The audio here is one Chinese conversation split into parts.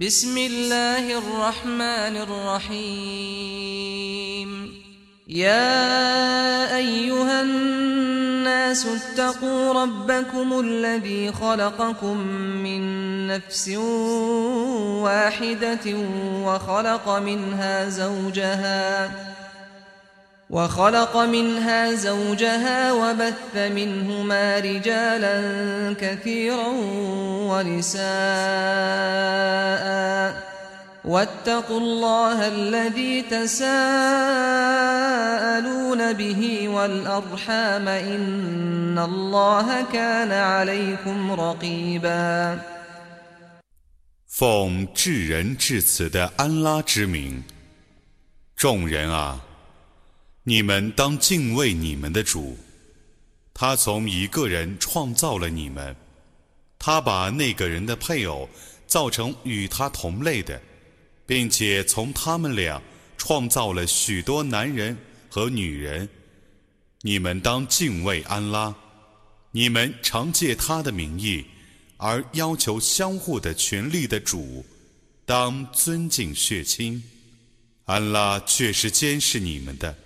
بسم الله الرحمن الرحيم. يا أيها الناس اتقوا ربكم الذي خلقكم من نفس واحدة وخلق منها زوجها وخلق منها زوجها وبث منهما رجالا كثيرا ونساء واتقوا الله الذي تساءلون به والأرحام إن الله كان عليكم رقيبا 奉至仁至慈的安拉之名，众人啊！ 你们当敬畏你们的主，他从一个人创造了你们，他把那个人的配偶造成与他同类的，并且从他们俩创造了许多男人和女人。你们当敬畏安拉，你们常借他的名义而要求相互的权利的主，当尊敬血亲。安拉却是监视你们的。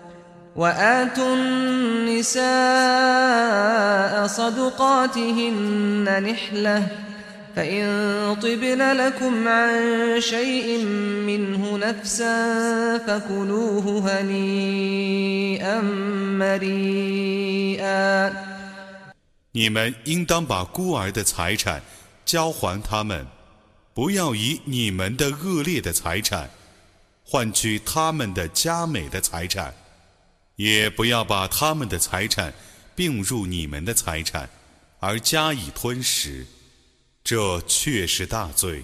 وآتوا النساء صدقاتهن نحلة فإن طبن لكم عن شيء منه نفسا فكلوه هنيئا مريئا 你们应当把孤儿的财产交还他们，不要以你们的恶劣的财产换取他们的佳美的财产。 也不要把他们的财产并入你们的财产，而加以吞食，这却是大罪。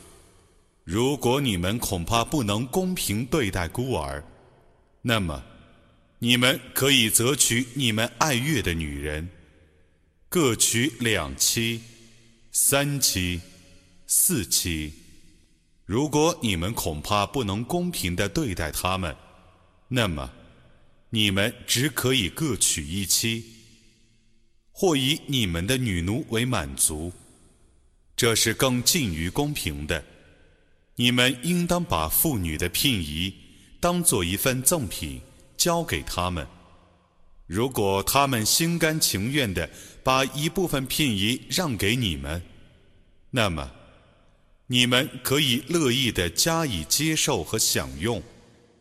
如果你们恐怕不能公平对待孤儿，那么你们可以择取你们爱悦的女人，各娶两妻、三妻、四妻。如果你们恐怕不能公平地对待他们，那么。你们只可以各娶一妻，或以你们的女奴为满足，这是更近于公平的。你们应当把妇女的聘仪当做一份赠品交给他们。如果他们心甘情愿地把一部分聘仪让给你们，那么你们可以乐意地加以接受和享用。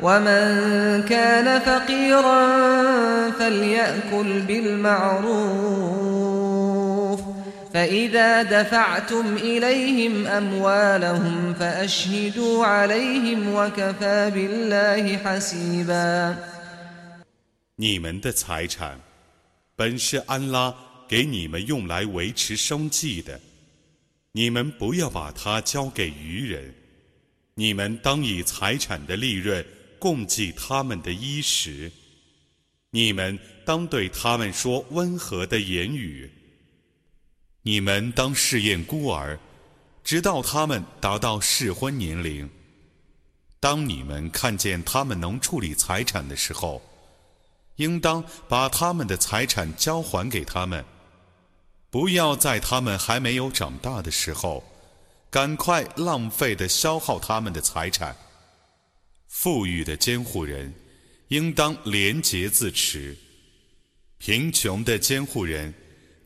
ومن كان فقيرا فليأكل بالمعروف فإذا دفعتم إليهم أموالهم فأشهدوا عليهم وكفى بالله حسيبا 你们的财产本是安拉给你们用来维持生计的，你们不要把它交给愚人。你们当以财产的利润。 供给他们的衣食，你们当对他们说温和的言语。你们当试验孤儿，直到他们达到适婚年龄。当你们看见他们能处理财产的时候，应当把他们的财产交还给他们，不要在他们还没有长大的时候，赶快浪费的消耗他们的财产。富裕的监护人应当廉洁自持，贫穷的监护人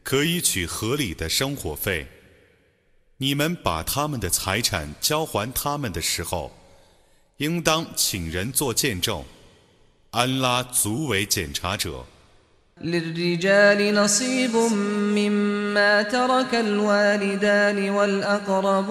可以取合理的生活费。你们把他们的财产交还他们的时候。应当请人做见证，安拉足为检查者。للرجال نصيب مما ترك الوالدان والأقربون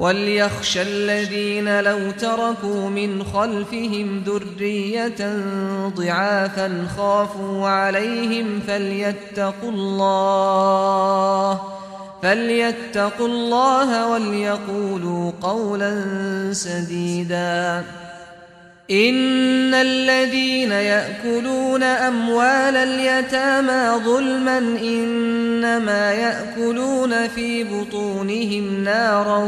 وليخشى الذين لو تركوا من خلفهم ذرية ضعافا خافوا عليهم فليتقوا الله فليتقوا الله وليقولوا قولا سديدا إن الذين يأكلون أموال اليتامى ظلما إنما يأكلون في بطونهم نارا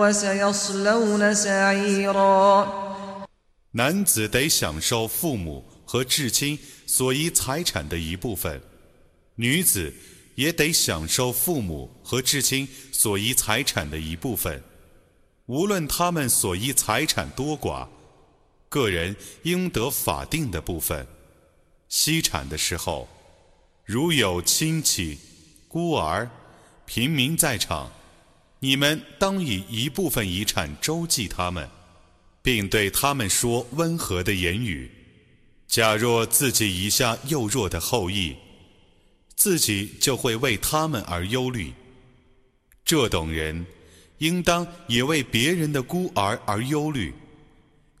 وسيصلون سعيرا 男子得享受父母和至亲所遗财产的一部分，女子也得享受父母和至亲所遗财产的一部分，无论他们所遗财产多寡， 个人应得法定的部分。析产的时候，如有亲戚、孤儿、平民在场，你们当以一部分遗产周济他们，并对他们说温和的言语。假若自己遗下幼弱的后裔，自己就会为他们而忧虑。这等人，应当也为别人的孤儿而忧虑，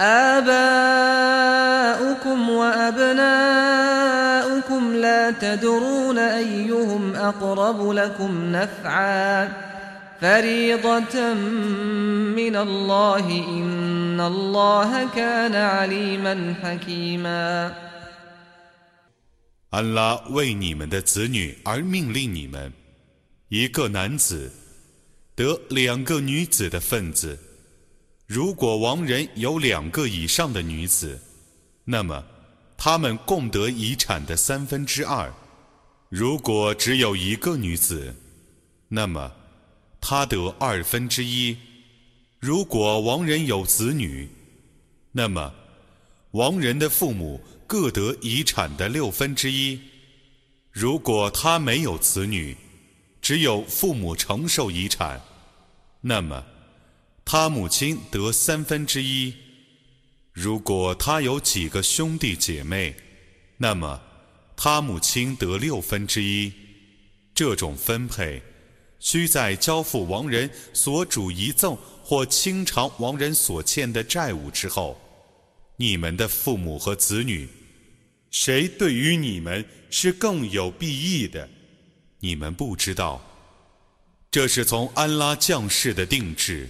آباؤكم وأبناؤكم لا تدرون أيهم أقرب لكم نفعا فريضة من الله إن الله كان عليما حكيما 安拉为你们的子女而命令你们，一个男子得两个女子的份子。 如果亡人有两个以上的女子，那么他们共得遗产的三分之二；如果只有一个女子，那么他得二分之一；如果亡人有子女，那么亡人的父母各得遗产的六分之一；如果他没有子女，只有父母承受遗产，那么。他母亲得三分之一，如果他有几个兄弟姐妹，那么他母亲得六分之一。这种分配需在交付亡人所主遗赠或清偿亡人所欠的债务之后。你们的父母和子女，谁对于你们是更有裨益的？你们不知道。这是从安拉降世的定制，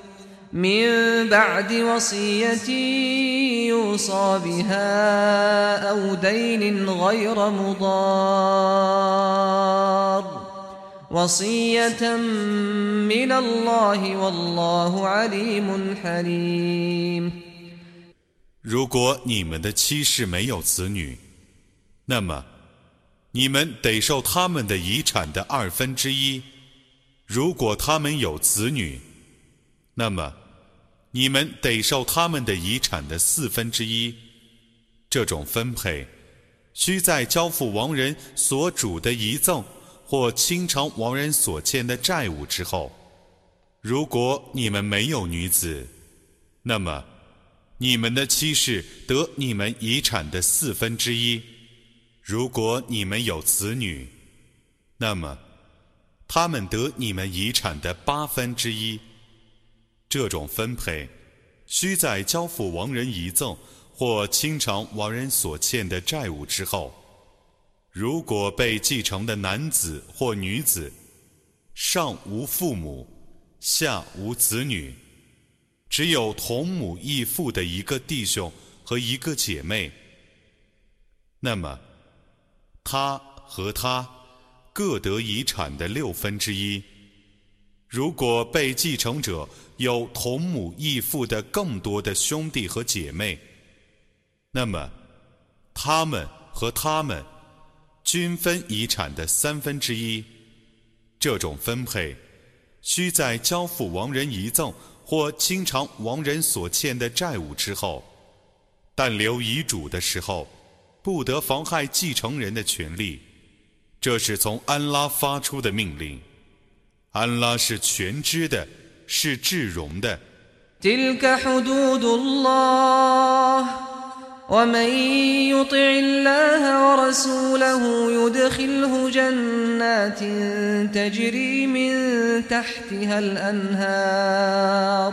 من بعد وصية يوصى بها أو دين غير مضار وصية من الله والله عليم حليم 如果你们的妻室没有子女，那么你们得受他们的遗产的二分之一；如果他们有子女，那么 你们得受他们的遗产的四分之一。这种分配需在交付亡人所主的遗赠或清偿亡人所欠的债务之后。如果你们没有女子，那么你们的妻室得你们遗产的四分之一；如果你们有子女，那么他们得你们遗产的八分之一。这种分配需在交付亡人遗赠或清偿亡人所欠的债务之后。如果被继承的男子或女子上无父母，下无子女，只有同母异父的一个弟兄和一个姐妹，那么他和他各得遗产的六分之一。如果被继承者有同母异父的更多的兄弟和姐妹，那么他们和他们均分遗产的三分之一。这种分配需在交付亡人遗赠或清偿亡人所欠的债务之后，但留遗嘱的时候不得妨害继承人的权利。这是从安拉发出的命令。安拉是全知的，是至荣的。تلك حدود الله ومن يطع الله ورسوله يدخله جنات تجري من تحتها الأنهار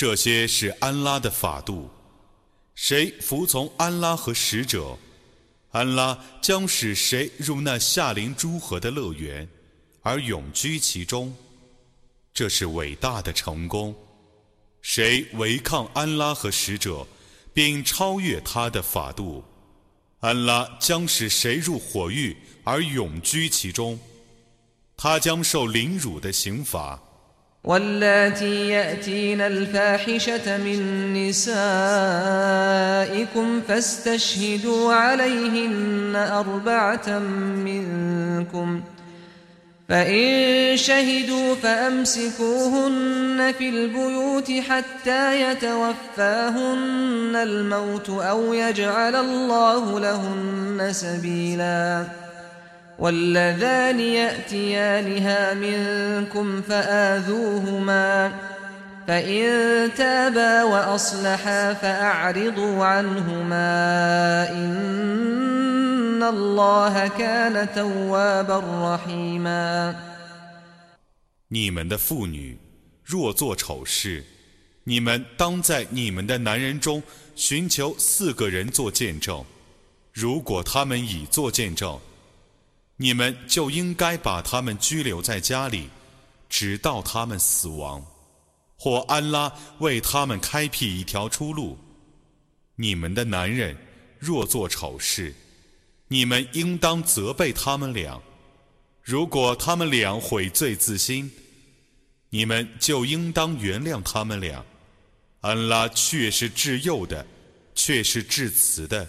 这些是安拉的法度，谁服从安拉和使者，安拉将使谁入那夏临诸河的乐园，而永居其中。这是伟大的成功。谁违抗安拉和使者，并超越他的法度，安拉将使谁入火狱而永居其中。他将受凌辱的刑罚。واللاتي يأتين الفاحشة من نسائكم فاستشهدوا عليهن أربعة منكم فإن شهدوا فأمسكوهن في البيوت حتى يتوفاهن الموت أو يجعل الله لهن سبيلاً واللذان يأتيانها منكم فآذوهما فإن تابا وأصلحا فأعرضوا عنهما إن الله كان توابا رحيما 你们的妇女若做丑事，你们当在你们的男人中寻求四个人做见证。如果他们已做见证， 你们就应该把他们拘留在家里，直到他们死亡，或安拉为他们开辟一条出路。你们的男人若做丑事，你们应当责备他们俩。如果他们俩悔罪自新，你们就应当原谅他们俩。安拉却是至幼的，却是至慈的。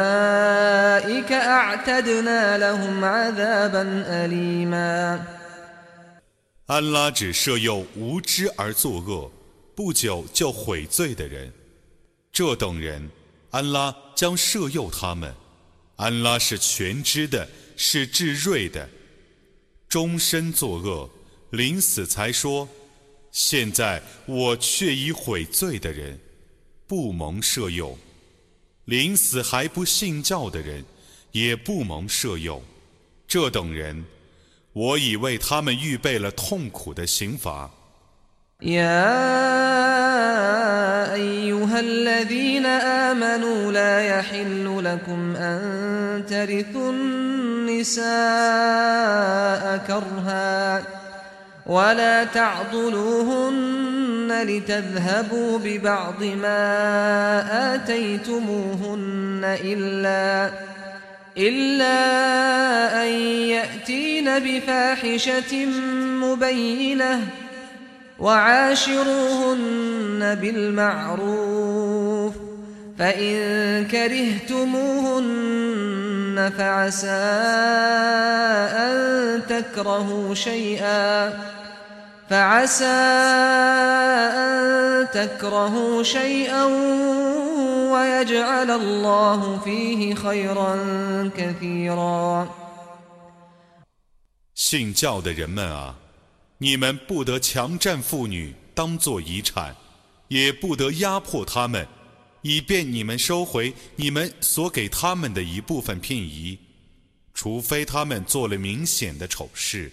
安拉只赦宥无知而作恶、不久就悔罪的人，这等人，安拉将赦宥他们。安拉是全知的，是至睿的。终身作恶，临死才说：“现在我却已悔罪的人，不蒙赦宥。”临死还不信教的人，也不蒙赦宥。这等人，我已为他们预备了痛苦的刑罚。ولا تعضلوهن لتذهبوا ببعض ما آتيتموهن إلا إلا أن يأتين بفاحشة مبينة وعاشروهن بالمعروف فإن كرهتموهن فعسى أن تكرهوا شيئا. فعسى أن تكرهوا شيئا ويجعل الله فيه خيرا كثيرا 信教的人们啊，你们不得强占妇女当作遗产，也不得压迫他们，以便你们收回你们所给他们的一部分聘仪，除非他们做了明显的丑事。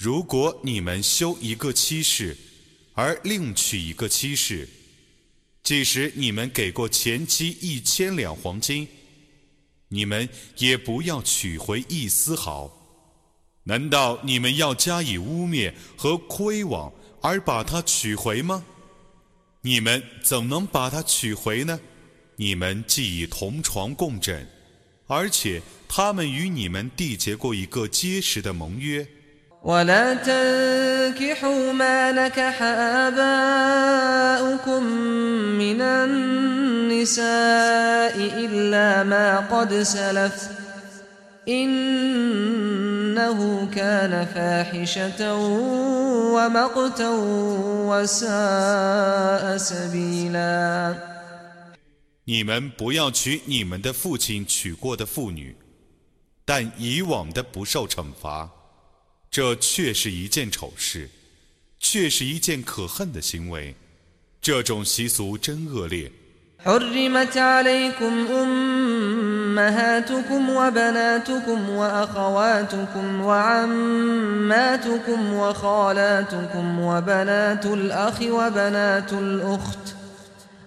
如果你们修一个妻室，而另娶一个妻室，即使你们给过前妻一千两黄金，你们也不要取回一丝毫。难道你们要加以污蔑和亏枉？而把它取回吗？你们怎能把它取回呢？你们既已同床共枕，而且他们与你们缔结过一个结实的盟约。你们不要娶你们的父亲娶过的妇女，但以往的不受惩罚， 这却是一件丑事，却是一件可恨的行为。这种习俗真恶劣。حرمت عليكم أمهاتكم وبناتكم وأخواتكم وعماتكم وخالاتكم وبنات الأخ وبنات الأخت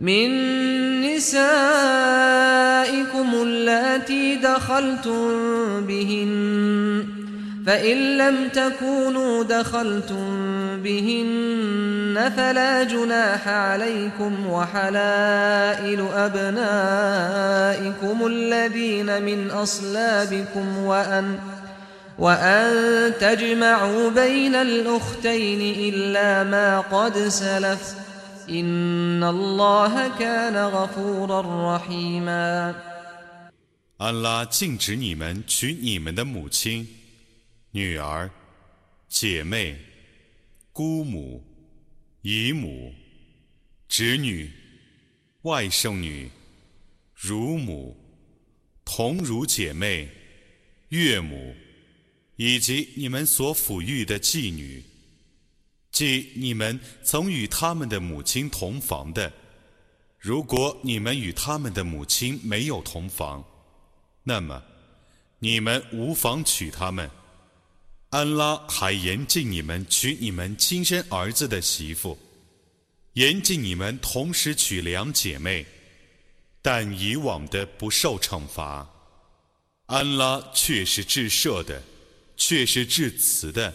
من نسائكم اللاتي دخلتم بهن فإن لم تكونوا دخلتم بهن فلا جناح عليكم وحلائل أبنائكم الذين من أصلابكم وأن وأن تجمعوا بين الأختين إلا ما قد سلف 安拉禁止你们娶你们的母亲、女儿、姐妹、姑母、姨母、侄女、外甥女、乳母、同乳姐妹、岳母，以及你们所抚育的妓女。即你们曾与他们的母亲同房的。如果你们与他们的母亲没有同房，那么你们无妨娶他们。安拉还严禁你们娶你们亲生儿子的媳妇，严禁你们同时娶两姐妹，但以往的不受惩罚。安拉却是至赦的，却是至慈的。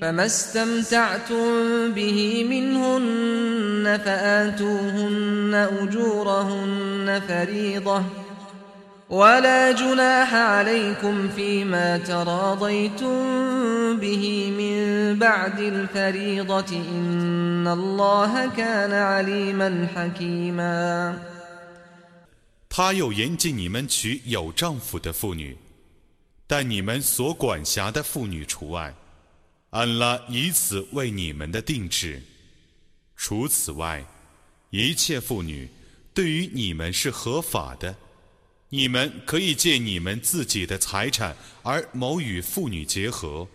فما استمتعتم به منهن فآتوهن أجورهن فريضةً ولا جناح عليكم فيما تراضيتم به من بعد الفريضة إن الله كان عليما حكيما 他又严禁你们娶有丈夫的妇女，但你们所管辖的妇女除外。 安拉以此为你们的定制。除此外，一切妇女对于你们是合法的。你们可以借你们自己的财产而谋与妇女结合，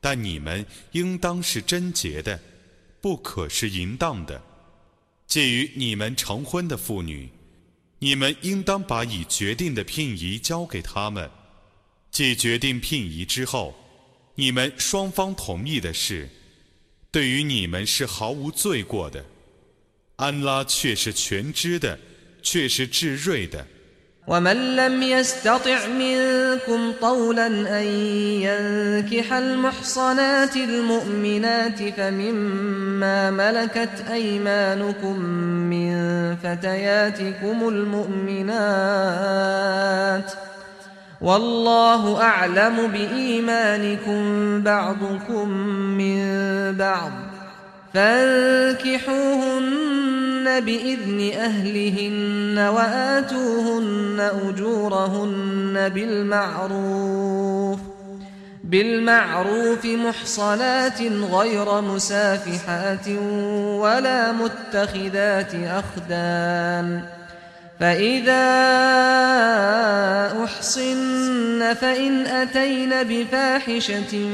但你们应当是贞洁的，不可是淫荡的。介于你们成婚的妇女，你们应当把已决定的聘仪交给他们。既决定聘仪之后，你们双方同意的事，对于你们是毫无罪过的。安拉却是全知的。 却是至锐的。ومن لم يستطع منكم طولا أن ينكح المحصنات المؤمنات فمما ملكت أيمانكم من فتياتكم المؤمنات والله أعلم بإيمانكم بعضكم من بعض. فانكحوهن بإذن أهلهن وآتوهن أجورهن بالمعروف. بالمعروف محصنات غير مسافحات ولا متخذات أخدان. فإذا أحصن فإن أتين بفاحشة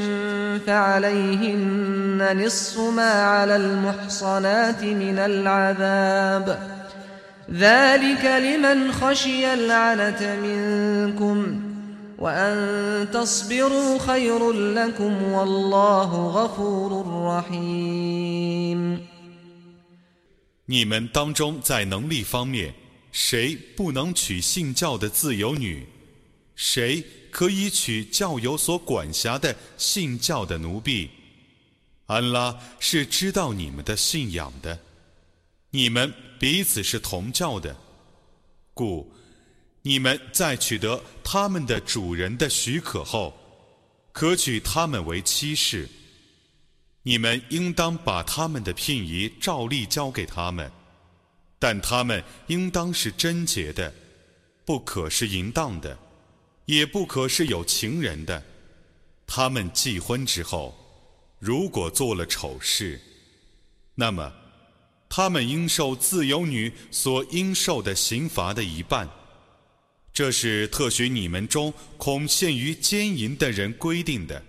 فعليهن نصف ما على المحصنات من العذاب ذلك لمن خشي العنة منكم وأن تصبروا خير لكم والله غفور رحيم 你们当中在能力方面， 谁不能娶信教的自由女？谁可以娶教友所管辖的信教的奴婢？安拉是知道你们的信仰的，你们彼此是同教的，故你们在取得他们的主人的许可后，可娶他们为妻室。你们应当把他们的聘仪照例交给他们，但他们应当是贞洁的，不可是淫荡的，也不可是有情人的。他们继婚之后，如果做了丑事，那么他们应受自由女所应受的刑罚的一半。这是特许你们中恐陷于奸淫的人规定的。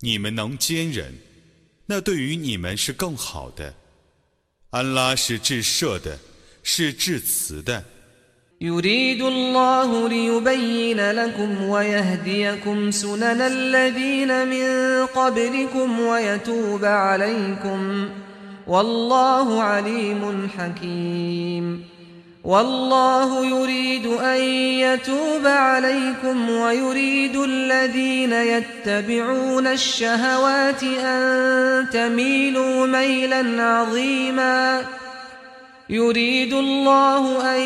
你们能奸人。那对于你们是更好的。安拉是至赦的，是至慈的。يريد الله ليبين لكم ويهديكم سنن الذين من قبلكم ويتوب عليكم والله عليم حكيم والله يريد أن يتوب عليكم ويريد الذين يتبعون الشهوات أن تميلوا ميلا عظيما يريد الله أن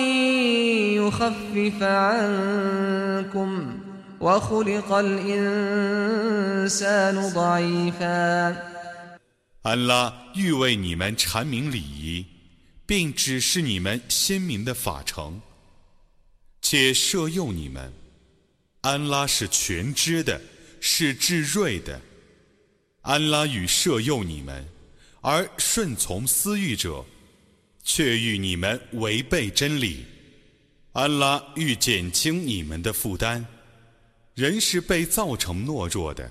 يخفف عنكم وخلق الإنسان ضعيفا 安拉欲为你们阐明礼仪。 并指示你们鲜明的法程，且摄诱你们。安拉是全知的，是至睿的。安拉与摄诱你们，而顺从私欲者，却欲你们违背真理。安拉欲减轻你们的负担。人是被造成懦弱的。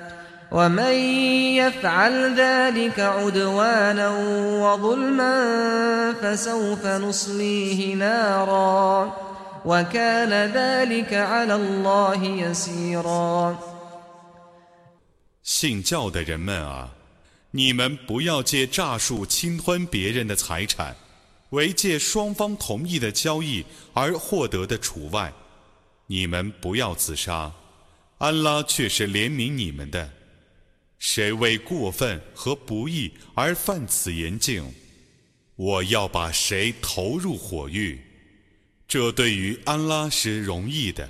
ومن يفعل ذلك عدوانا وظلما فسوف نصليه نارا وكان ذلك على الله يسيرا 信教的人们啊，你们不要借诈术侵吞别人的财产，为借双方同意的交易而获得的除外。你们不要自杀，安拉却是怜悯你们的。 谁为过分和不义而犯此言境，我要把谁投入火狱。这对于安拉是容易的。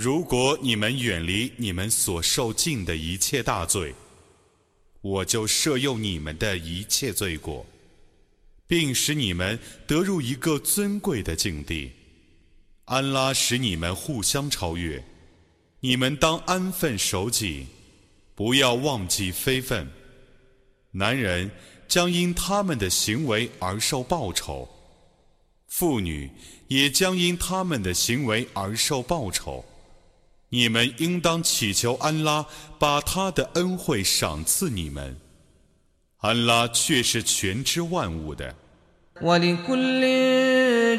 如果你们远离你们所受尽的一切大罪，我就赦宥你们的一切罪过。并使你们得入一个尊贵的境地。安拉使你们互相超越，你们当安分守己，不要忘记非分。男人将因他们的行为而受报酬，妇女也将因他们的行为而受报酬。你们应当祈求安拉把他的恩惠赏赐你们。安拉却是全知万物的。ولكل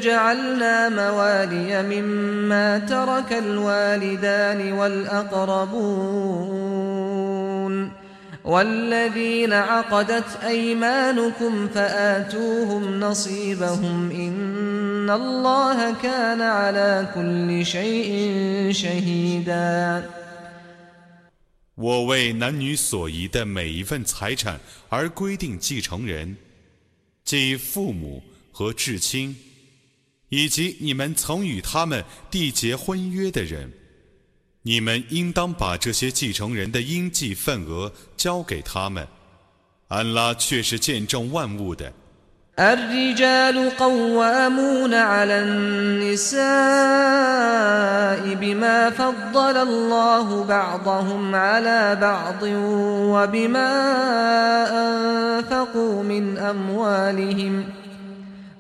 جعلنا موالي مما ترك الوالدان والأقربون والذين عقدت أيمانكم فآتوهم نصيبهم إن الله كان على كل شيء شهيداً 我为男女所遗的每一份财产而规定继承人，即父母和至亲，以及你们曾与他们缔结婚约的人。 你们应当把这些继承人的应计份额交给他们。安拉却是见证万物的。الرجال قوامون على النساء بما فضل الله بعضهم على بعض وبما أنفقوا من أموالهم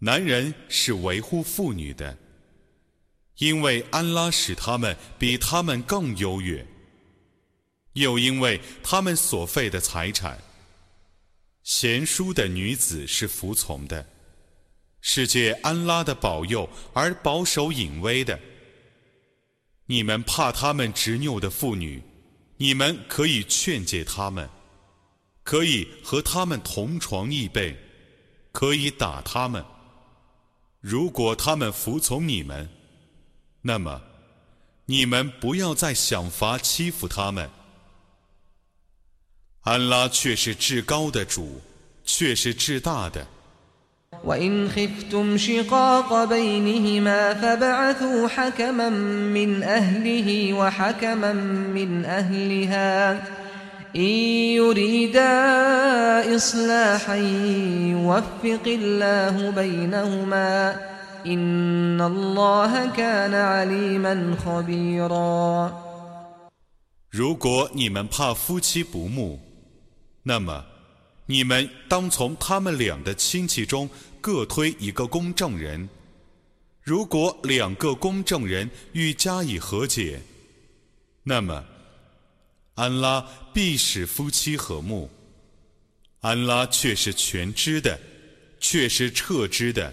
男人是维护妇女的，因为安拉使他们比他们更优越，又因为他们所费的财产。贤淑的女子是服从的，世界安拉的保佑而保守隐微的。你们怕他们执拗的妇女。你们可以劝诫他们，可以和他们同床异被，可以打他们。如果他们服从你们。那么，你们不要再想法欺负他们。安拉却是至高的主，却是至大的。وإن خفتم شقاق بينهما فبعثوا حكما من أهله وحكما من أهلها إن يريدا إصلاحا يوفق الله بينهما 如果你们怕夫妻不睦，那么 你们当从他们俩的亲戚中各推一个公证人。如果两个公证人欲加以和解，那么安拉必使夫妻和睦。安拉却是全知的。却是撤之的。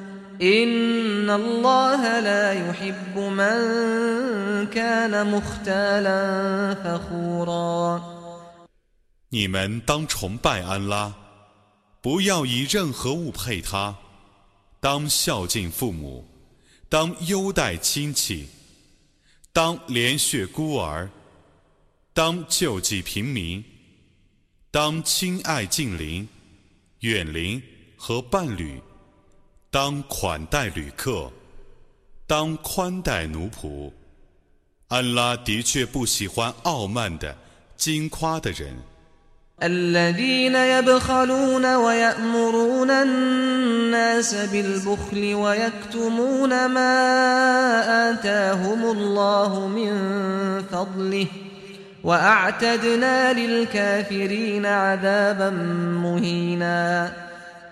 你们当崇拜安拉，不要以任何物配他；当孝敬父母，当优待亲戚，当连续孤儿，当救济平民，当亲爱近邻、远邻和伴侣。当款待旅客，当宽待奴仆。安拉的确不喜欢傲慢的、矜夸的人。الذين يبخلون ويأمرون الناس بالبخل ويكتمون ما آتاهم الله من فضله وأعتدنا للكافرين عذابا مهينا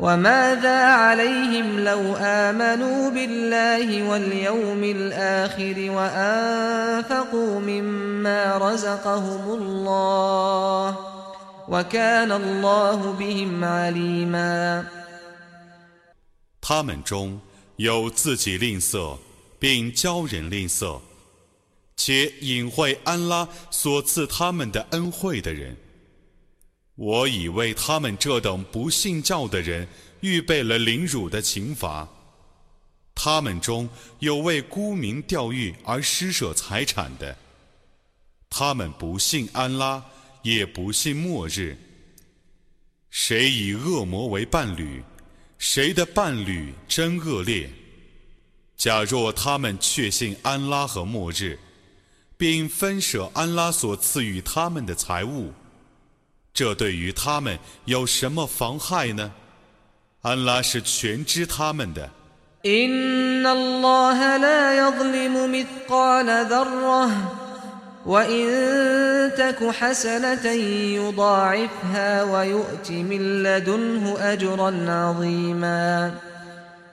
وماذا عليهم لو آمنوا بالله واليوم الآخر وأنفقوا مما رزقهم الله وكان الله بهم عليما 他们中有自己吝啬，并教人吝啬，且隐晦安拉所赐他们的恩惠的人。 我已为他们这等不信教的人预备了凌辱的刑罚。他们中有为沽名钓誉而施舍财产的，他们不信安拉，也不信末日。谁以恶魔为伴侣，谁的伴侣真恶劣。假若他们确信安拉和末日，并分舍安拉所赐予他们的财物。这对于他们有什么妨害呢？安拉是全知他们的。إن الله لا يظلم مثقال ذرة وإن تك حسنة يضاعفها ويؤت من لدنه أجرا عظيما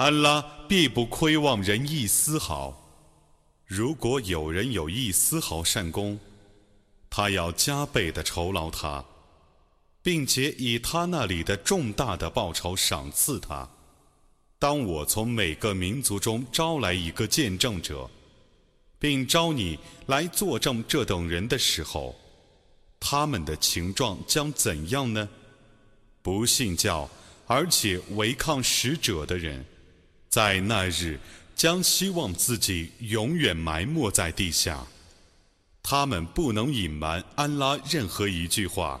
安拉必不亏望人一丝毫。如果有人有一丝毫善功，他要加倍的酬劳他，并且以他那里的重大的报酬赏赐他。当我从每个民族中招来一个见证者，并招你来作证这等人的时候，他们的情状将怎样呢？不信教而且违抗使者的人。在那日，将希望自己永远埋没在地下。他们不能隐瞒安拉任何一句话。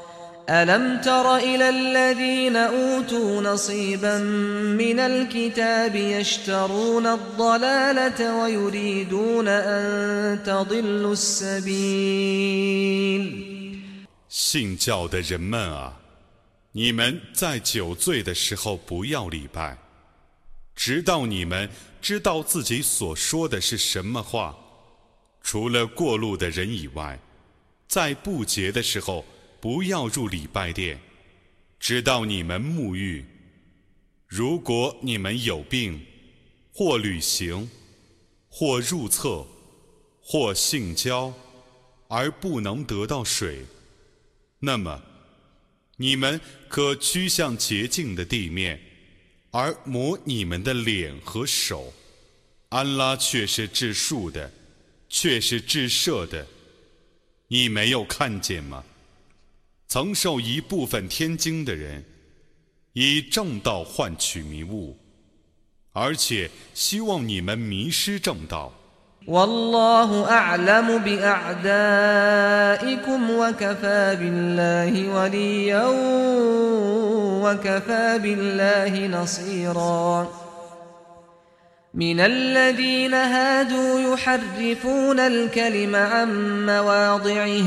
ألم تر إلى الذين أوتوا نصيبا من الكتاب يشترون الضلالة ويريدون أن تضلوا السبيل 信教的人们啊，你们在酒醉的时候不要礼拜，直到你们知道自己所说的是什么话。除了过路的人以外，在不洁的时候。 不要入礼拜殿，直到你们沐浴。如果你们有病，或旅行，或入厕，或性交，而不能得到水，那么你们可趋向洁净的地面，而抹你们的脸和手。安拉却是治树的，却是治射的。你没有看见吗？曾受一部分天经的人，以正道换取迷雾，而且希望你们迷失正道。والله أعلم بأعدائكم وكفى بالله وليا وكفى بالله نصيرا من الذين هادوا يحرفون الكلم عن مواضعه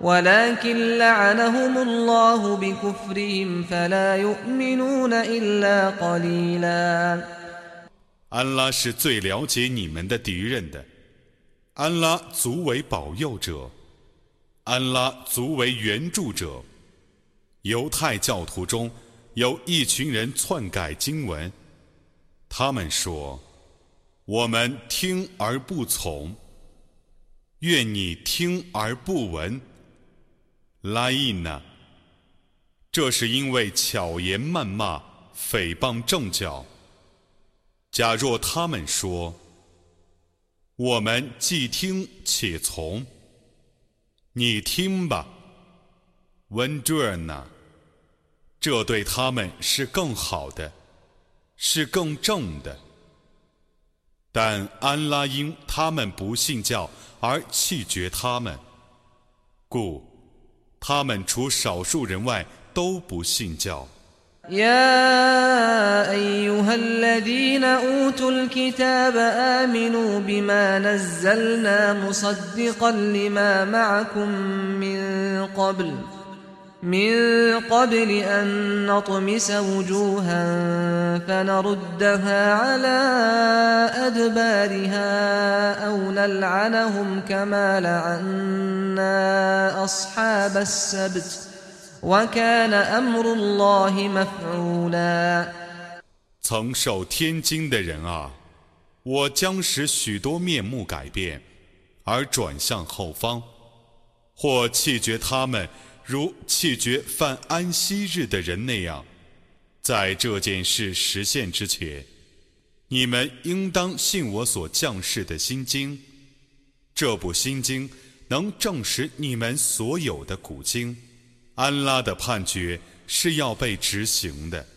ولكن لعنهم الله بكفرهم فلا يؤمنون إلا قليلا 安拉是最了解你们的敌人的，安拉足为保佑者，安拉足为援助者。犹太教徒中有一群人篡改经文，他们说：“我们听而不从，愿你听而不闻。” 拉伊呢？这是因为巧言谩骂、诽谤正教。假若他们说：“我们既听且从，你听吧。”温朱尔呢？这对他们是更好的，是更正的。但安拉因他们不信教而弃绝他们，故。他们除少数人外都不信教。يا أيها الذين أوتوا الكتاب آمنوا بما نزلنا مصدقا لما معكم من قبل من قبل أن نطمس وجوها فنردها على أدبارها أو نلعنهم كما لعنا أصحاب السبت وكان أمر الله مفعولا 曾受天经的人啊，我将使许多面目改变，而转向后方，或弃绝他们。 如弃绝犯安息日的人那样，在这件事实现之前，你们应当信我所降世的心经。这部心经能证实你们所有的古经。安拉的判决是要被执行的。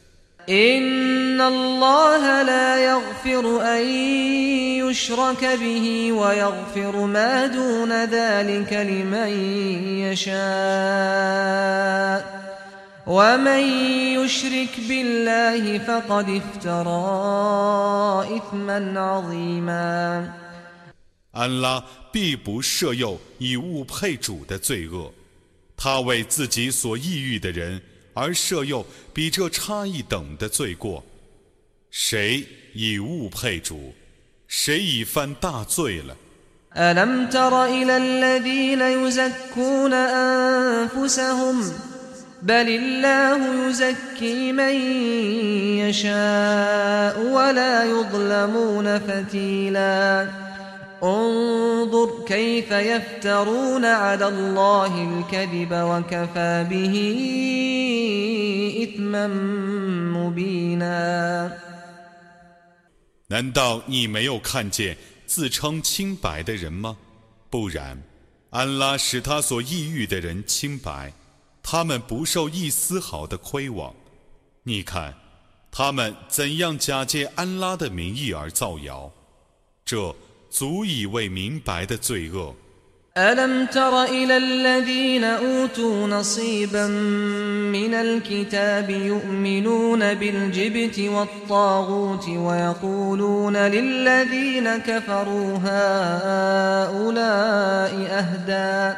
إن الله لا يغفر أن يشرك به ويغفر ما دون ذلك لمن يشاء ومن يشرك بالله فقد افترى إثما عظيما 安拉必不赦宥以物配主的罪恶，他为自己所抑郁的人。 而设又比这差异等的罪过，谁以物配主，谁已犯大罪了。ألم تر إلى الذين يزكون أنفسهم بل الله يزكي من يشاء ولا يظلمون فتيلاً انظر كيف يفترون على الله الكذب وكفى به إثما مبينا 难道你没有看见自称清白的人吗？不然，安拉使他所抑郁的人清白，他们不受一丝毫的亏枉。你看，他们怎样假借安拉的名义而造谣，这。 足以为明白的罪恶。 ألم تر إلى الذين أوتوا نصيبا من الكتاب يؤمنون بالجبت والطاغوت ويقولون للذين كفروا هؤلاء أهدى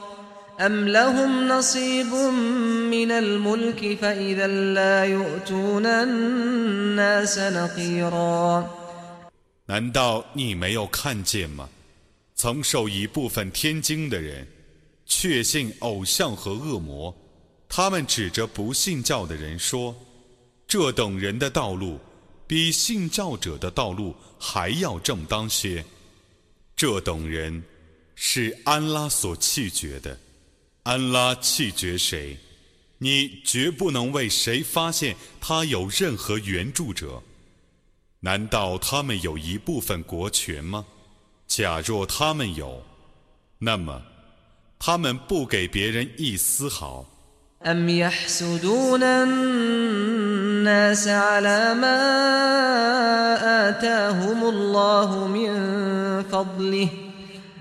أم لهم نصيب من الملك فإذا لا يؤتون الناس نقيرا 难道你没有看见吗？曾受一部分天经的人，确信偶像和恶魔。他们指着不信教的人说：“这等人的道路比信教者的道路还要正当些。这等人是安拉所弃绝的。 安拉弃绝谁，你绝不能为谁发现他有任何援助者。难道他们有一部分国权吗？假若他们有，那么他们不给别人一丝毫。” أم يحسدون الناس على ما آتاهم الله من فضله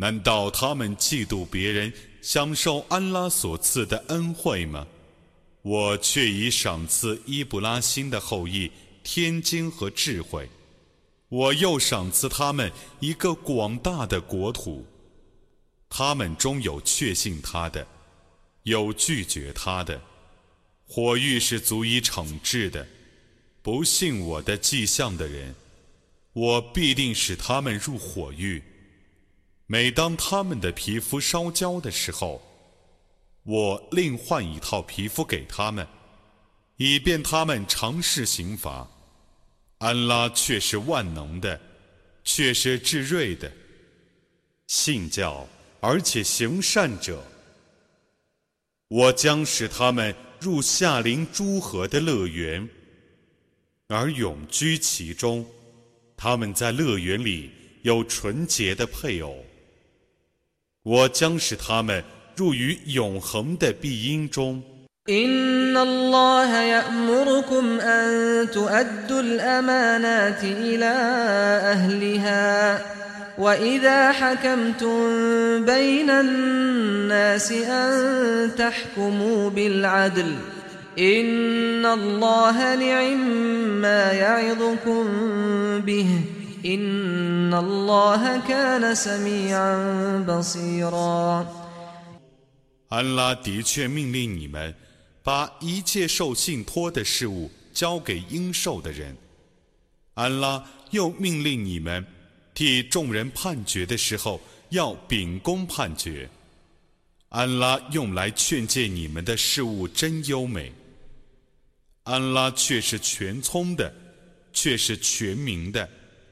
难道他们嫉妒别人享受安拉所赐的恩惠吗？我却已赏赐伊布拉欣的后裔天经和智慧，我又赏赐他们一个广大的国土，他们中有确信他的。有拒绝他的，火狱是足以惩治的。不信我的迹象的人，我必定使他们入火狱。每当他们的皮肤烧焦的时候，我另换一套皮肤给他们，以便他们尝试刑罚。安拉却是万能的，却是至睿的。信教而且行善者。我将使他们入夏临诸河的乐园，而永居其中。他们在乐园里有纯洁的配偶。我将使他们入于永恒的庇荫中。وإذا حكمتم بين الناس أن تحكموا بالعدل إن الله نعم ما يعظكم به إن الله كان سميعا بصيرا 安拉的确命令你们把一切受信托的事物交给应受的人。安拉又命令你们替众人判决的时候，要秉公判决。安拉用来劝诫你们的事物真优美。安拉却是全聪的，却是全明的。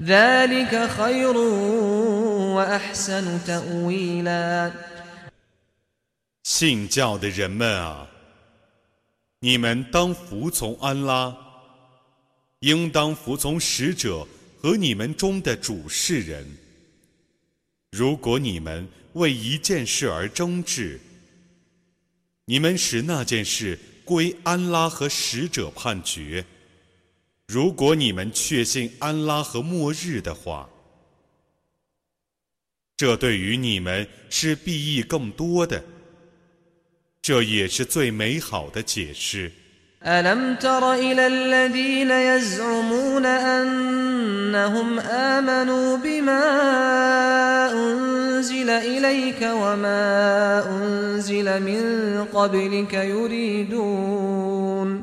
ذلك خير وأحسن تأويلا 信教的人们啊，你们当服从安拉，应当服从使者。和你们中的主事人，如果你们为一件事而争执，你们使那件事归安拉和使者判决。 如果你们确信安拉和末日的话，这对于你们是裨益更多的，这也是最美好的解释。ألم تر إلى الذين يزعمون أنهم آمنوا بما أنزل إليك وما أنزل من قبلك يريدون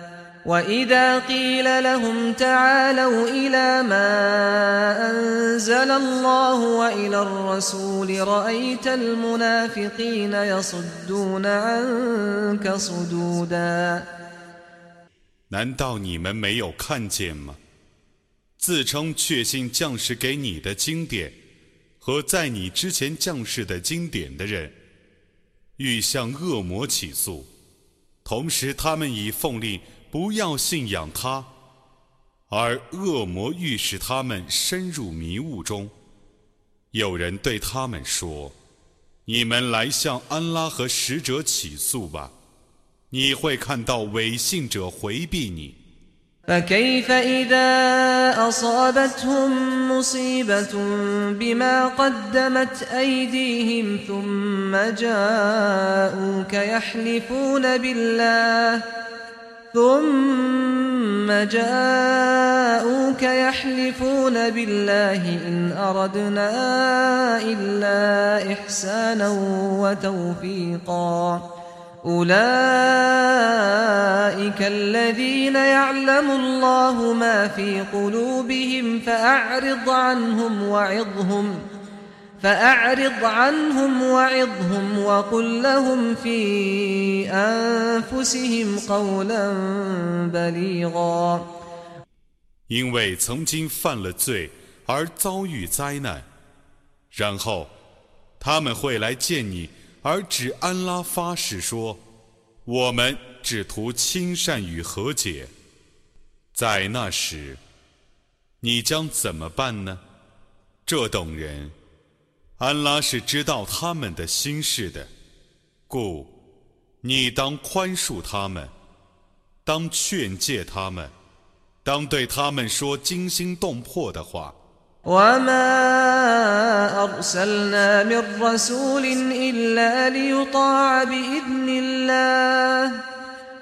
وإذا قيل لهم تعالوا إلى ما أنزل الله وإلى الرسول رأيت المنافقين يصدون عنك صدودا 难道你们没有看见吗？自称确信降世给你的经典和在你之前降世的经典的人，欲向恶魔起诉，同时他们已奉令 不要信仰他，而恶魔欲使他们深入迷雾中。有人对他们说：“你们来向安拉和使者起诉吧，你会看到违信者回避你。” فكيف إذا أصابتهم مصيبة بما قدمت أيديهم ثم جاءوك يحلفون بالله ثم جاءوك يحلفون بالله إن أردنا إلا إحسانا وتوفيقا. أولئك الذين يعلم الله ما في قلوبهم فأعرض عنهم وعظهم. فأعرض عنهم وعظهم وقل لهم في أنفسهم قولا بليغا 因为曾经犯了罪而遭遇灾难，然后他们会来见你。而指安拉发誓说：“我们只图亲善与和解。”在那时，你将怎么办呢？这等人， 安拉是知道他们的心事的，故你当宽恕他们，当劝诫他们，当对他们说惊心动魄的话。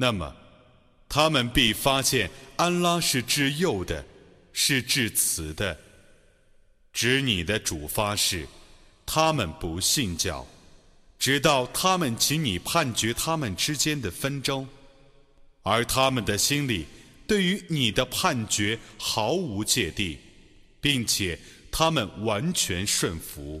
那么他们必发现安拉是至幼的，是至慈的。指你的主发誓，他们不信教，直到他们请你判决他们之间的纷争，而他们的心里对于你的判决毫无芥蒂，并且他们完全顺服。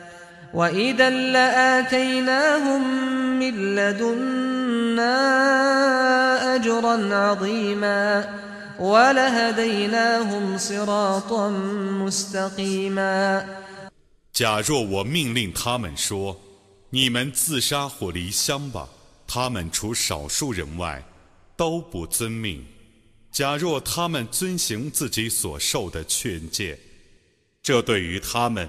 وإذا لآتيناهم من لدنا أجرا عظيما ولهديناهم صراطا مستقيما 假若我命令他们说：“你们自杀或离乡吧。”他们除少数人外，都不遵命。假若他们遵行自己所受的劝诫，这对于他们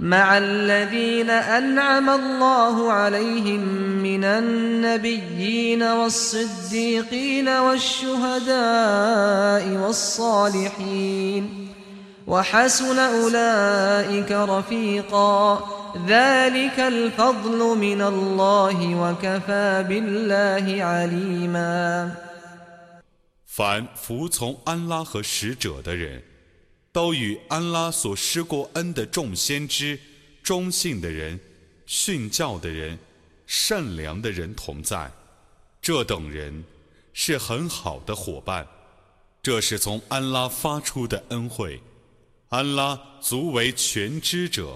مع الذين أنعم الله عليهم من النبيين والصديقين والشهداء والصالحين وحسن أولئك رفيقا 凡服从安拉和使者的人， 都与安拉所施过恩的众先知、忠信的人、训教的人、善良的人同在。这等人是很好的伙伴。这是从安拉发出的恩惠。安拉足为全知者。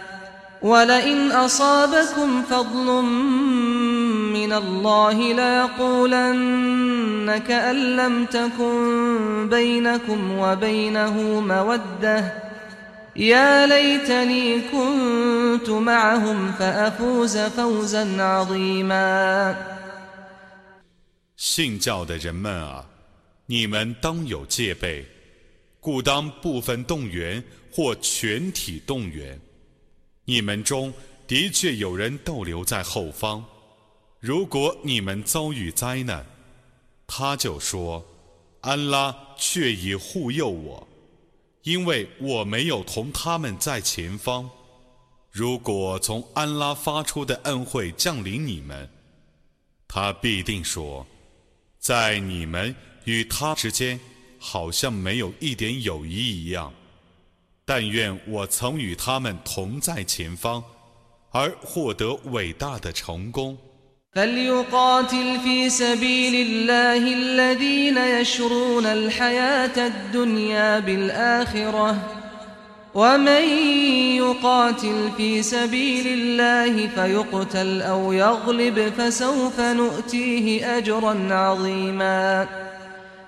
ولئن أصابكم فضل من الله ليقولن كأن لم تكن بينكم وبينه مودة يا ليتني كنت معهم فأفوز فوزا عظيما 信教的人们啊，你们当有戒备，故当部分动员或全体动员。 你们中的确有人逗留在后方。如果你们遭遇灾难，他就说：“安拉却已护佑我，因为我没有同他们在前方。”如果从安拉发出的恩惠降临你们，他必定说：“在你们与他之间，好像没有一点友谊一样。”但愿我曾与他们同在前方，而获得伟大的成功。فليقاتل في سبيل الله الذين يشرون الحياة الدنيا بالآخرة ومن يقاتل في سبيل الله فيقتل أو يغلب فسوف نؤتيه أجرا عظيما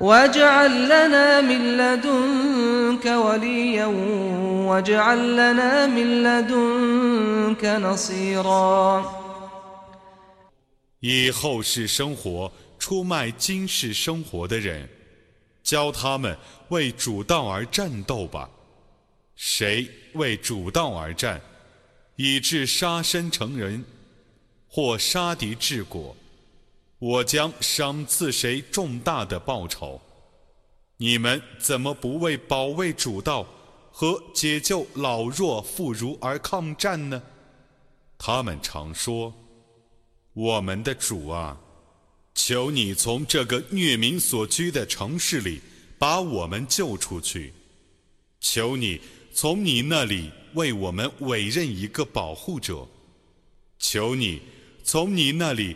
واجعل لنا من لدنك وليا واجعل لنا من لدنك نصيرا 以后世生活出卖今世生活的人，教他们为主道而战斗吧。谁为主道而战，以致杀身成人， 或杀敌治国， 我将赏赐谁重大的报酬。你们怎么不为保卫主道和解救老弱妇孺而抗战呢？他们常说：“我们的主啊，求你从这个虐民所居的城市里把我们救出去。求你从你那里为我们委任一个保护者。求你从你那里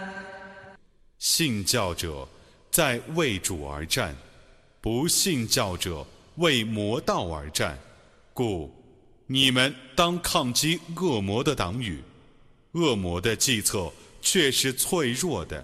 信教者在为主而战，不信教者为魔道而战，故你们当抗击恶魔的党羽。恶魔的计策却是脆弱的。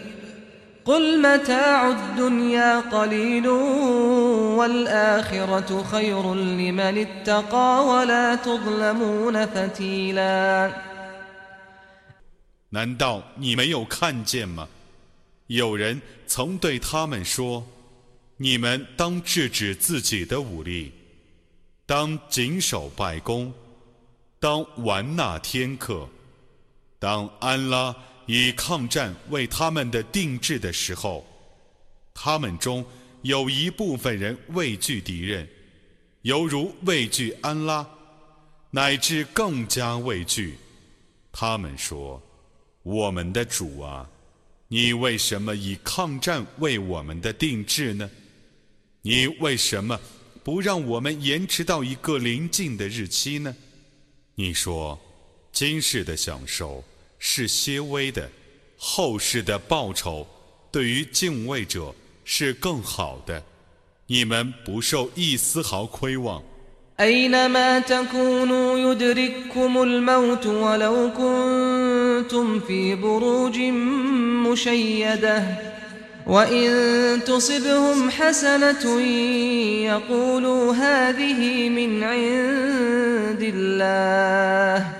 难道你没有看见吗？有人曾对他们说：“你们当制止自己的武力，当谨守拜功，当完纳天课，当安拉。”以抗战为他们的定制的时候，他们中有一部分人畏惧敌人，犹如畏惧安拉，乃至更加畏惧。他们说：“我们的主啊，你为什么以抗战为我们的定制呢？你为什么不让我们延迟到一个临近的日期呢？”你说：“今世的享受。”是些微的，后世的报酬对于敬畏者是更好的。你们不受一丝毫亏望。أينما تكونوا يدرككم الموت ولو كنتم في بروج مشيدة وإن تصبهم حسنة يقولوا هذه من عند الله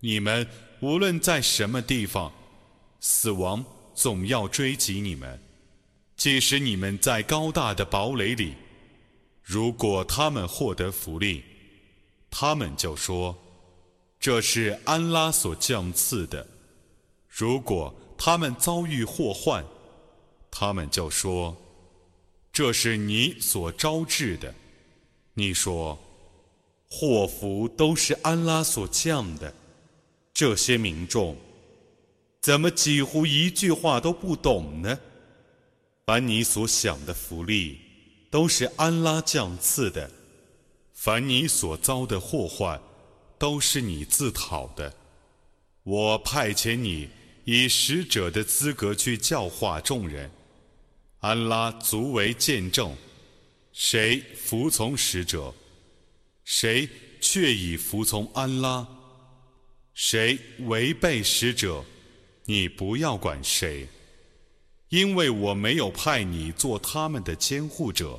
你们无论在什么地方，死亡总要追及你们。即使你们在高大的堡垒里，如果他们获得福利，他们就说：“这是安拉所降赐的。”如果他们遭遇祸患，他们就说：“这是你所招致的。”你说：“祸福都是安拉所降的。”这些民众怎么几乎一句话都不懂呢？凡你所想的福利，都是安拉降赐的；凡你所遭的祸患，都是你自讨的。我派遣你以使者的资格去教化众人，安拉足为见证。谁服从使者，谁却已服从安拉；谁违背使者，你不要管谁，因为我没有派你做他们的监护者。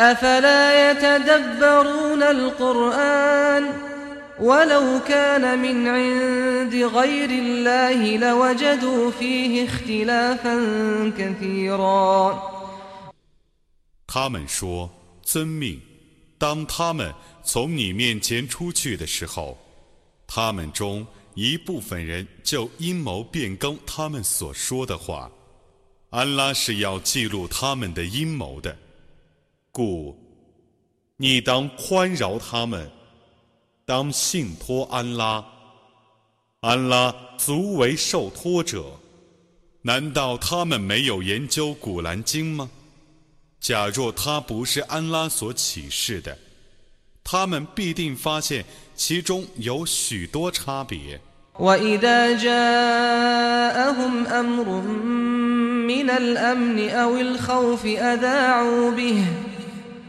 أفلا يتدبرون القرآن ولو كان من عند غير الله لوجدوا فيه اختلافا كثيرا 他们说：“遵命。”当他们从你面前出去的时候，他们中一部分人就阴谋变更他们所说的话。安拉是要记录他们的阴谋的， 故你当宽饶他们，当信托安拉。安拉足为受托者。难道他们没有研究古兰经吗？假若他不是安拉所启示的，他们必定发现其中有许多差别。وإذا جاءهم أمر من الأمن أو الخوف أذاعوا به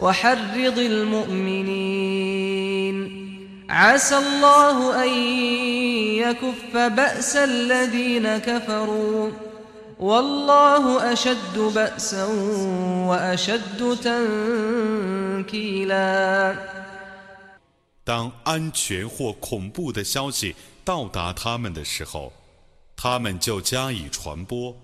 وحرض المؤمنين عسى الله أن يكف بأس الذين كفروا 当安全或恐怖的消息到达他们的时候，他们就加以传播。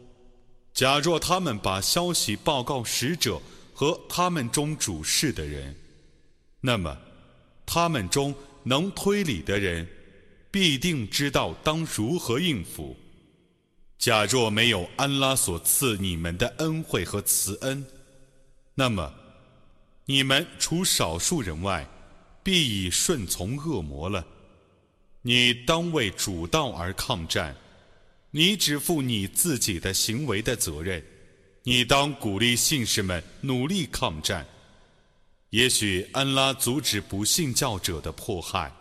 假若他们把消息报告使者 和他们中主事的人，那么他们中能推理的人必定知道当如何应付。假若没有安拉所赐你们的恩惠和慈恩，那么你们除少数人外，必已顺从恶魔了。你当为主道而抗战，你只负你自己的行为的责任。你当鼓励信士们努力抗战。也许安拉阻止不信教者的迫害，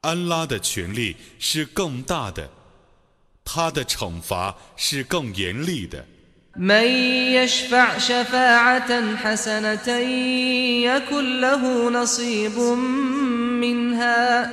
安拉的权力是更大的。他的惩罚是更严厉的。من يشفع شفاعة حسنة يكن له نصيب منها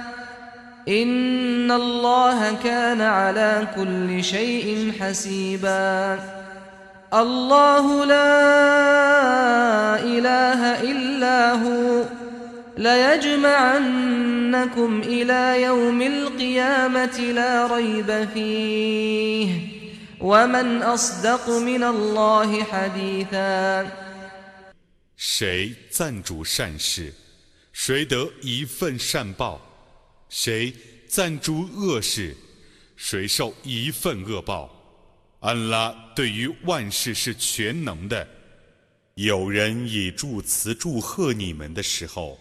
إن الله كان على كل شيء حسيبا الله لا إله إلا هو ليجمعنكم إلى يوم القيامة لا ريب فيه 谁赞助善事，谁得一份善报； 谁赞助恶事，谁受一份恶报。安拉对于万事是全能的。有人以祝词祝贺你们的时候，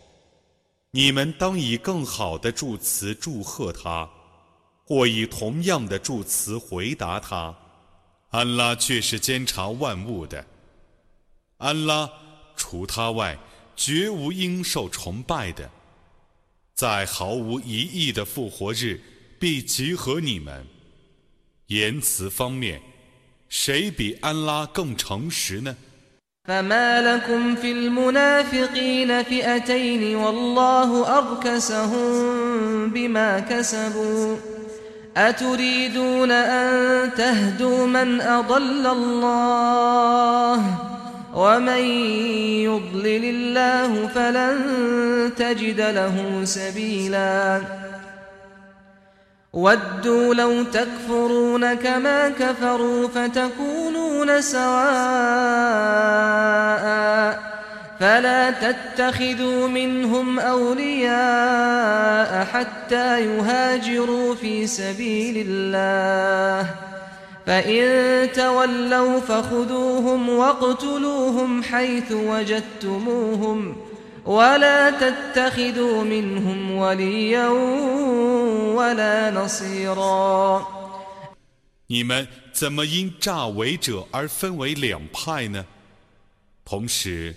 你们当以更好的祝词祝贺他。或以同样的祝词回答他。安拉却是监察万物的。安拉除他外，绝无应受崇拜的。在毫无疑义的复活日，必集合你们。言辞方面，谁比安拉更诚实呢？فما لكم في المنافقين فئتين والله أركسهم بما كسبوا أتريدون أن تهدوا من أضل الله ومن يضلل الله فلن تجد له سبيلاً. ودوا لو تكفرون كما كفروا فتكونون سواء. فلا تتخذوا منهم أولياء حتى يهاجروا في سبيل الله. فإن تولوا فخذوهم واقتلوهم حيث وجدتموهم ۖ ولا تتخذوا منهم وليا ولا نصيرا 你们怎么因诈伪者而分为两派呢？同时，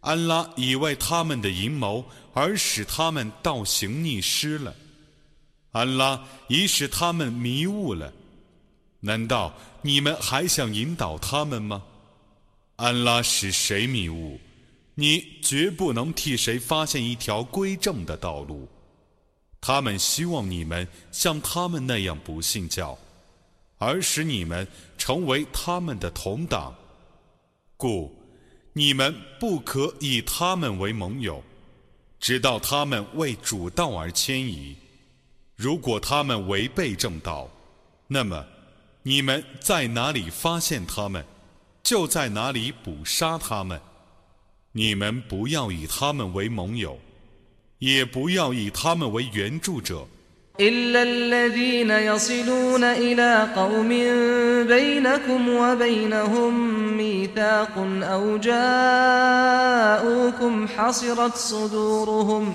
安拉已为他们的阴谋而使他们倒行逆施了。安拉已使他们迷雾了。 难道你们还想引导他们吗？安拉使谁迷雾？你绝不能替谁发现一条归正的道路。他们希望你们像他们那样不信教，而使你们成为他们的同党。故你们不可以他们为盟友，直到他们为主道而迁移。如果他们违背正道，那么你们在哪里发现他们，就在哪里捕杀他们。你们不要以他们为盟友，也不要以他们为援助者。إلا الذين يصلون إلى قوم بينكم وبينهم ميثاق أو جاءوكم حصرت صدورهم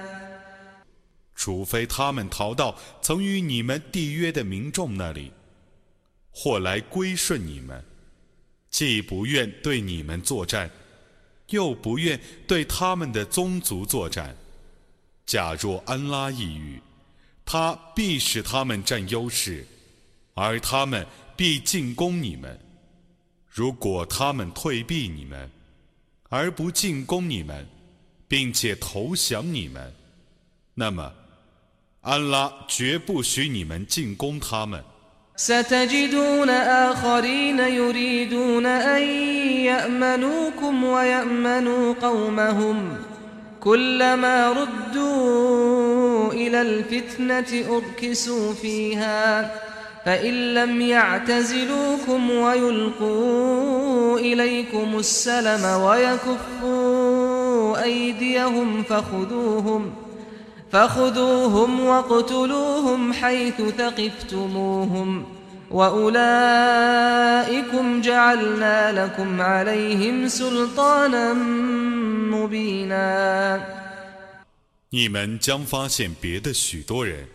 除非他们逃到曾与你们缔约的民众那里，或来归顺你们。既不愿对你们作战，又不愿对他们的宗族作战。假若安拉抑郁，他必使他们占优势，而他们必进攻你们。如果他们退避你们，而不进攻你们，并且投降你们，那么安拉绝不许你们进攻他们。ستجدون آخرين يريدون أن يأمنوكم ويأمنوا قومهم كلما ردوا إلى الفتنة أركسوا فيها فإن لم يعتزلوكم ويلقوا إليكم السلم ويكفوا أيديهم فخذوهم ۖ فخذوهم وقتلوهم حيث ثقفتموهم وأولئكم جعلنا لكم عليهم سلطانا مبينا 你们将发现别的许多人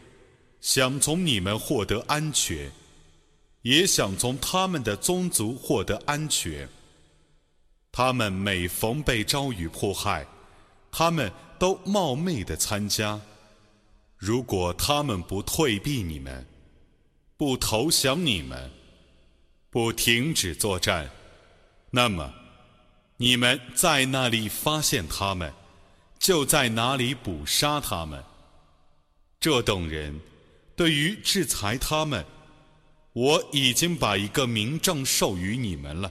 想从你们获得安全，也想从他们的宗族获得安全。他们每逢被遭遇迫害，他们。 都冒昧的参加。如果他们不退避你们，不投降你们，不停止作战，那么你们在那里发现他们，就在哪里捕杀他们。这等人对于制裁他们，我已经把一个明证授予你们了。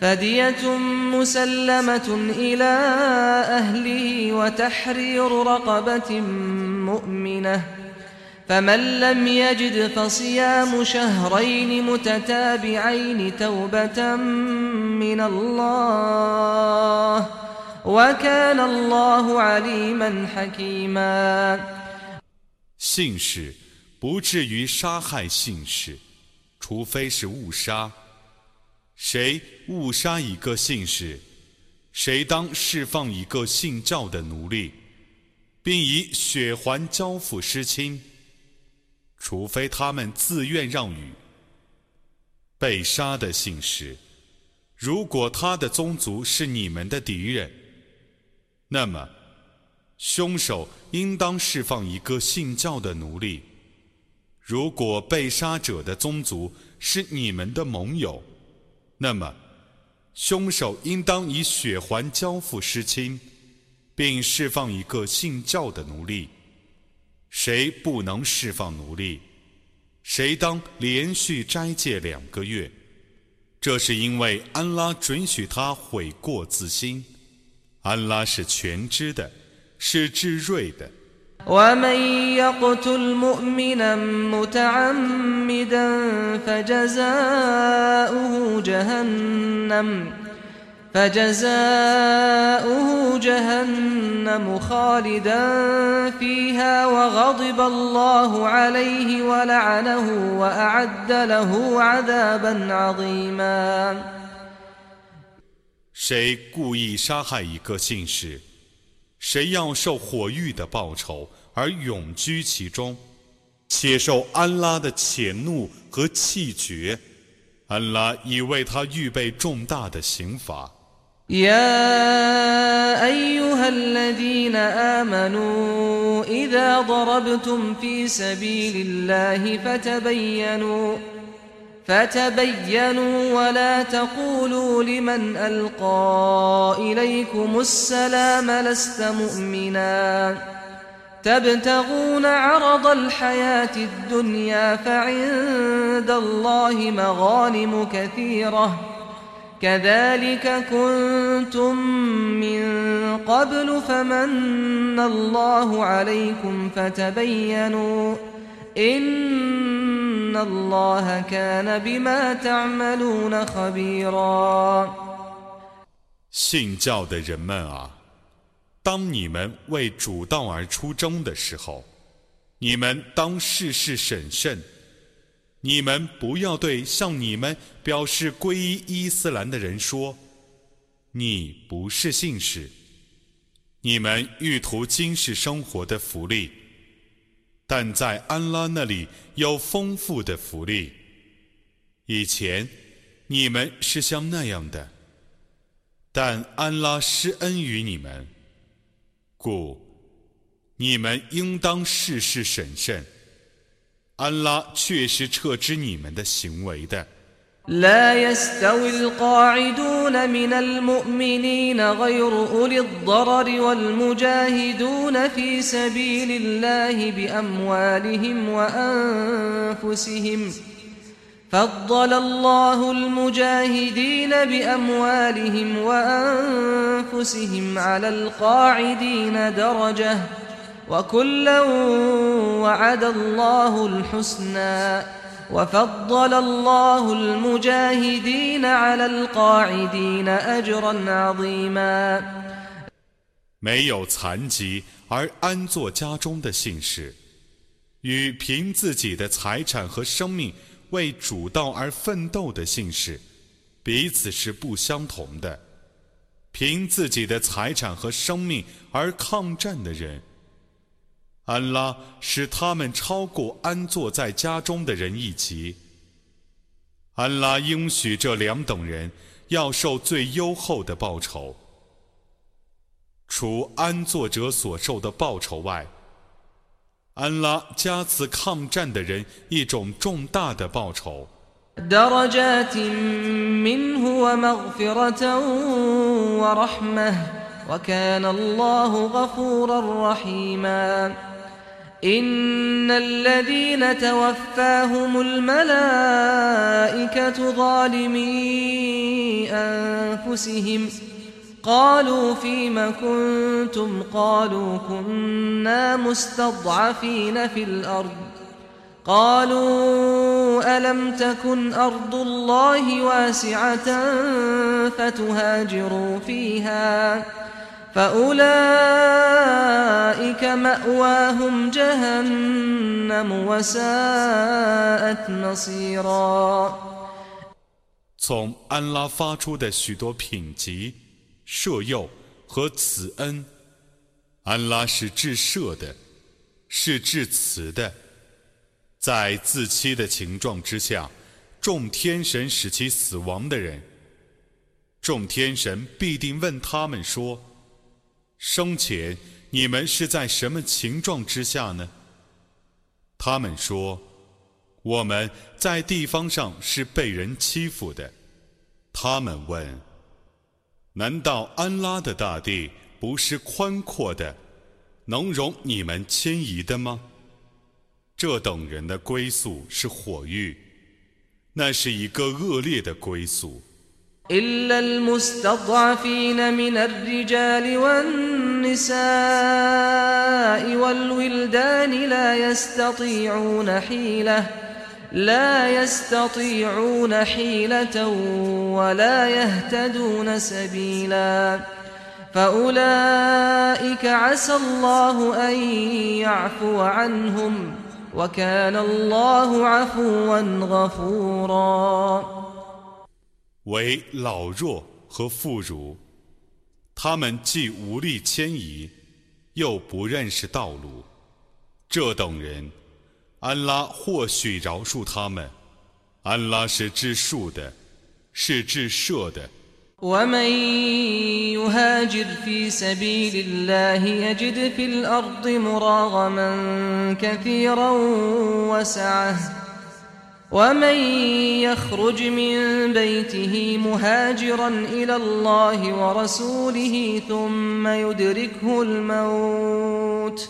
فدية مسلمة إلى أهله وتحرير رقبة مؤمنة فمن لم يجد فصيام شهرين متتابعين توبة من الله وكان الله عليما حكيما 信使不至于杀害信使，除非是误杀。 谁误杀一个信使，谁当释放一个信教的奴隶，并以血还交付失亲，除非他们自愿让与。被杀的信使，如果他的宗族是你们的敌人，那么凶手应当释放一个信教的奴隶；如果被杀者的宗族是你们的盟友，那么，凶手应当以血还交付失亲，并释放一个信教的奴隶。谁不能释放奴隶，谁当连续斋戒两个月。这是因为安拉准许他悔过自新。安拉是全知的，是智睿的。ومن يقتل مؤمنا متعمدا فجزاؤه جهنم فجزاؤه جهنم خالدا فيها وغضب الله عليه ولعنه وأعد له عذابا عظيما 谁故意杀害一个信使，谁要受火狱的报酬。 而永居其中，且受安拉的谴怒和气绝。安拉已为他预备重大的刑罚。فتبينوا ولا تقولوا لمن ألقى إليكم السلام لست مؤمنا تبتغون عرض الحياة الدنيا فعند الله مغانم كثيرة كذلك كنتم من قبل فمن الله عليكم فتبينوا إن 信教的人们啊， 当你们为主道而出征的时候，你们当事事审慎。你们不要对向你们表示皈依伊斯兰的人说：“你不是信使。”你们欲图今世生活的福利。但在安拉那里有丰富的福利。以前你们是像那样的，但安拉施恩于你们，故你们应当事事审慎。安拉确实撤知你们的行为的。لا يستوي القاعدون من المؤمنين غير أولي الضرر والمجاهدون في سبيل الله بأموالهم وأنفسهم فضل الله المجاهدين بأموالهم وأنفسهم على القاعدين درجة وكلا وعد الله الحسنى 没有残疾而安坐家中的信士， 与凭自己的财产和生命 为主道而奋斗的信士，彼此是不相同的。凭自己的财产和生命而抗战的人，安拉使他们超过安坐在家中的人一级。安拉应许这两等人要受最优厚的报酬，除安坐者所受的报酬外。安拉加赐抗战的人一种重大的报酬。درجات منه ومغفرة ورحمة وكان الله غفورا رحيما إن الذين توفاهم الملائكة ظالمي أنفسهم قالوا فيم كنتم قالوا كنا مستضعفين في الأرض قالوا ألم تكن أرض الله واسعة فتهاجروا فيها فأولئك مأواهم جهنم وساءت مصيرا 从安拉发出的许多品级。 赦宥和慈恩，安拉是至赦的，是至慈的。在自欺的情状之下，众天神使其死亡的人，众天神必定问他们说：“生前你们是在什么情状之下呢？”他们说：“我们在地方上是被人欺负的。”他们问。难道安拉的大地不是宽阔的，能容你们迁移的吗？这等人的归宿是火狱，那是一个恶劣的归宿。لا يستطيعون حيلة ولا يهتدون سبيلا فأولئك عسى الله أن يعفو عنهم وكان الله عفوا غفورا 为老弱和妇孺，他们既无力迁移，又不认识道路，这等人。 安拉或许饶恕他们，安拉是至恕的，是至赦的。ومن يهاجر في سبيل الله يجد في الأرض مراغما كثيرا وسعة ومن يخرج من بيته مهاجرا إلى الله ورسوله ثم يدركه الموت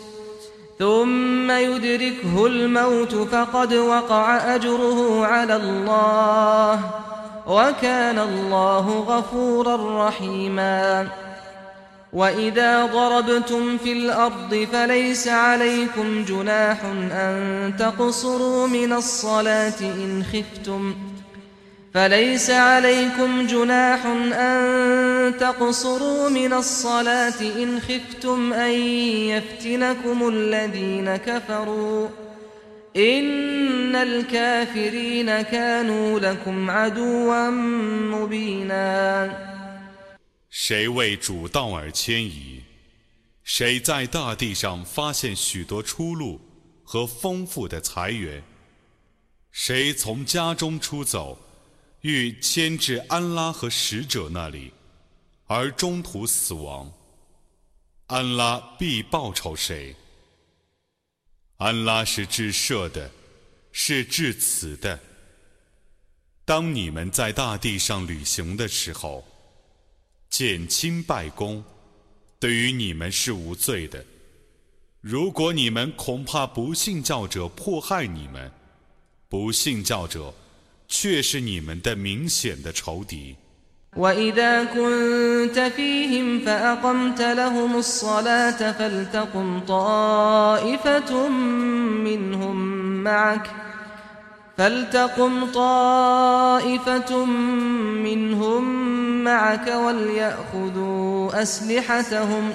ثم يدركه الموت فقد وقع أجره على الله وكان الله غفورا رحيما. وإذا ضربتم في الأرض فليس عليكم جناح أن تقصروا من الصلاة إن خفتم. فليس عليكم جناح أن تقصروا من الصلاة إن خفتم أن يفتنكم الذين كفروا إن الكافرين كانوا لكم عدوا مبينا 谁为主道而迁移？谁在大地上发现许多出路和丰富的财源？谁从家中出走？ 欲牵至安拉和使者那里，而中途死亡，安拉必报酬谁？安拉是至赦的，是至慈的。当你们在大地上旅行的时候，减轻拜功，对于你们是无罪的。如果你们恐怕不信教者迫害你们，不信教者。却是你们的明显的仇敌。وإذا كنت فيهم فأقمت لهم الصلاة فلتقم طائفة منهم معك فلتقم طائفة منهم معك وليأخذوا أسلحتهم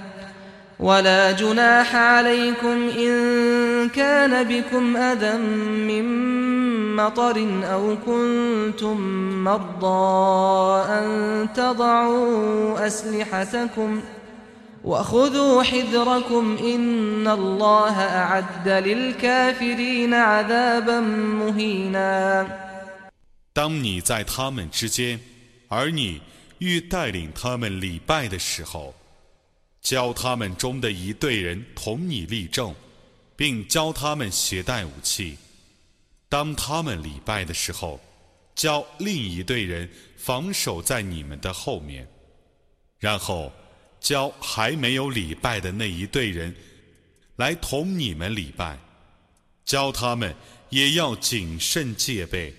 ولا جناح عليكم إن كان بكم أذى من مطر أو كنتم مرضى أن تضعوا أسلحتكم ۖ وخذوا حذركم إن الله أعد للكافرين عذابا مهينا 当你在他们之间，而你欲带领他们礼拜的时候， 教他们中的一队人同你立正，并教他们携带武器。当他们礼拜的时候，教另一队人防守在你们的后面，然后。教还没有礼拜的那一队人来同你们礼拜，教他们也要谨慎戒备，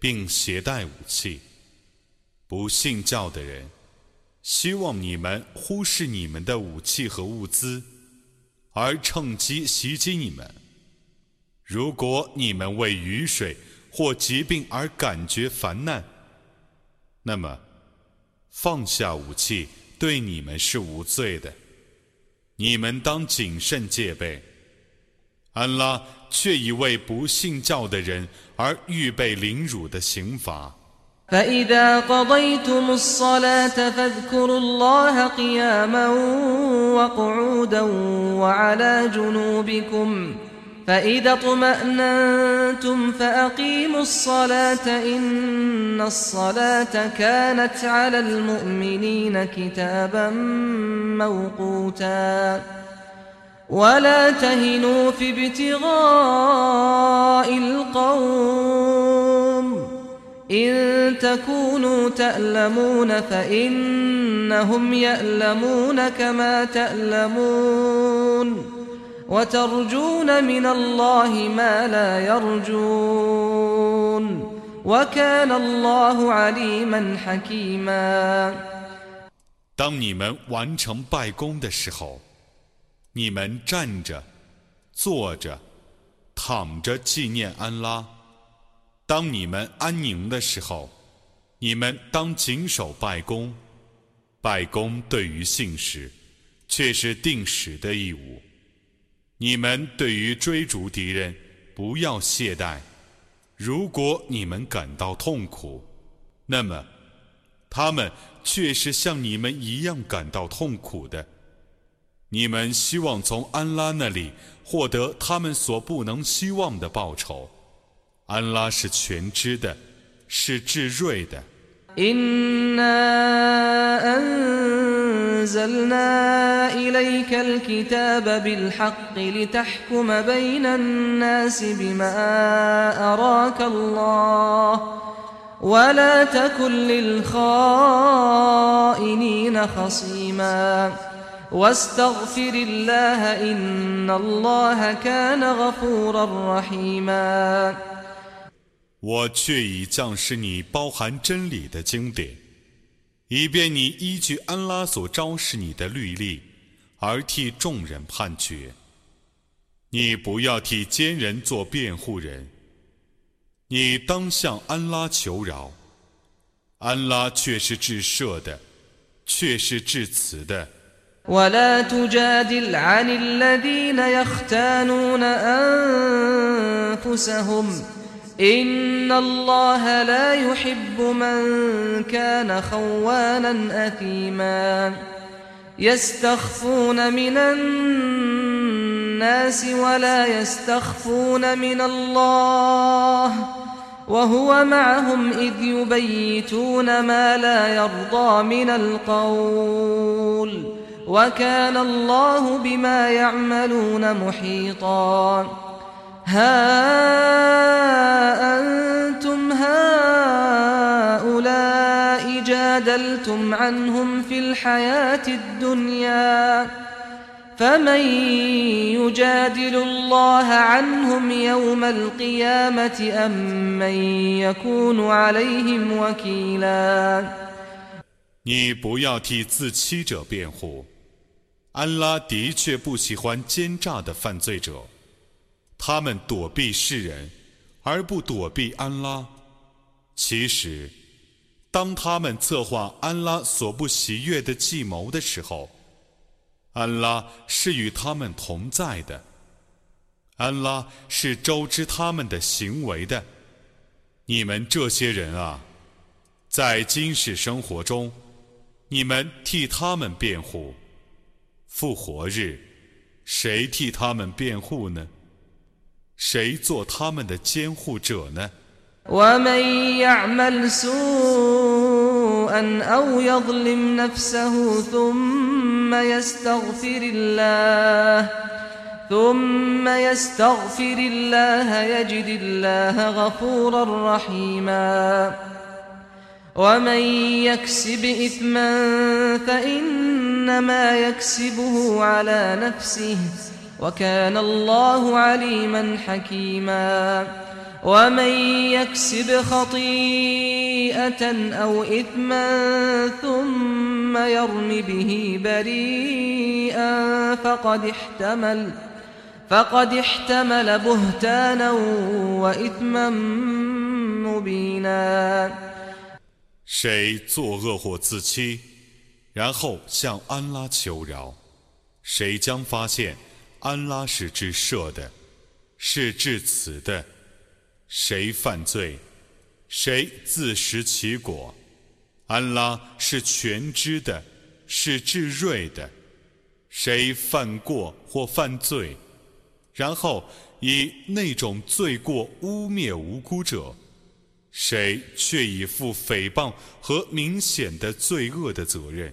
并携带武器。不信教的人希望你们忽视你们的武器和物资，而趁机袭击你们。如果你们为雨水或疾病而感觉烦难，那么放下武器。对你们是无罪的，你们当谨慎戒备。安拉却已为不信教的人而预备凌辱的刑罚。فإذا اطمأننتم فأقيموا الصلاة إن الصلاة كانت على المؤمنين كتابا موقوتا ولا تهنوا في ابتغاء القوم إن تكونوا تألمون فإنهم يألمون كما تألمون وترجون من الله ما لا يرجون وكان الله عليما حكيما 当你们完成拜功的时候，你们站着、坐着、躺着纪念安拉； 当你们安宁的时候，你们当谨守拜功。拜功对于信使，却是定时的义务。你们对于追逐敌人，不要懈怠。如果你们感到痛苦，那么他们却是像你们一样感到痛苦的。你们希望从安拉那里获得他们所不能希望的报酬。安拉是全知的，是至睿的。أنزلنا إليك الكتاب بالحق لتحكم بين الناس بما أراك الله ولا تكن للخائنين خصيما واستغفر الله إن الله كان غفورا رحيما 我却已降示你包含真理的经典。以便你依据安拉所昭示你的律例，而替众人判决。你不要替奸人做辩护人。你当向安拉求饶，安拉却是至赦的，却是至慈的。إن الله لا يحب من كان خوانا أثيما يستخفون من الناس ولا يستخفون من الله وهو معهم إذ يبيتون ما لا يرضى من القول وكان الله بما يعملون محيطا ها أنتم هؤلاء جادلتم عنهم في الحياة الدنيا فمن يجادل الله عنهم يوم القيامة أم من يكون عليهم وكيلا 你不要替自欺者辩护，安拉的确不喜欢奸诈的犯罪者， 他们躲避世人，而不躲避安拉。其实，当他们策划安拉所不喜悦的计谋的时候，安拉是与他们同在的。安拉是周知他们的行为的。你们这些人啊，在今世生活中，你们替他们辩护；复活日，谁替他们辩护呢？谁做他们的监护者呢？أو يظلم نفسه ثم يستغفر الله ثم يستغفر الله يجد الله غفورا رحيما ومن يكسب إثما فإنما يكسبه على نفسه وكان الله عليما حكيما ومن يكسب خطيئة أو إثما ثم يرم به بريئا فقد احتمل فقد احتمل بهتانا وإثما مبينا 谁作恶或自欺，然后向安拉求饶，谁将发现 安拉是至赦的，是至慈的。谁犯罪，谁自食其果。安拉是全知的，是至睿的。谁犯过或犯罪，然后以那种罪过污蔑无辜者，谁却已负诽谤和明显的罪恶的责任。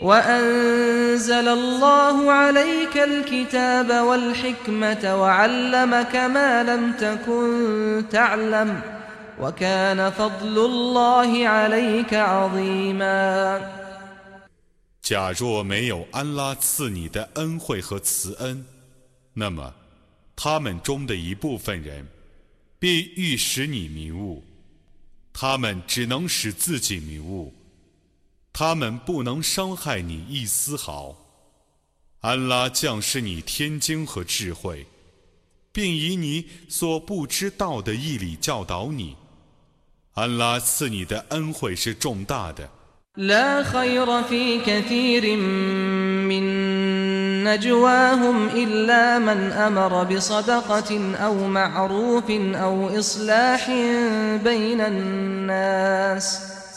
وأنزل الله عليك الكتاب والحكمة وعلمك ما لم تكن تعلم وكان فضل الله عليك عظيما 假若没有安拉赐你的恩惠和慈恩，那么他们中的一部分人必欲使你迷雾，他们只能使自己迷雾。 他们不能伤害你一丝毫。安拉降示你天经和智慧，并以你所不知道的义理教导你。安拉赐你的恩惠是重大的。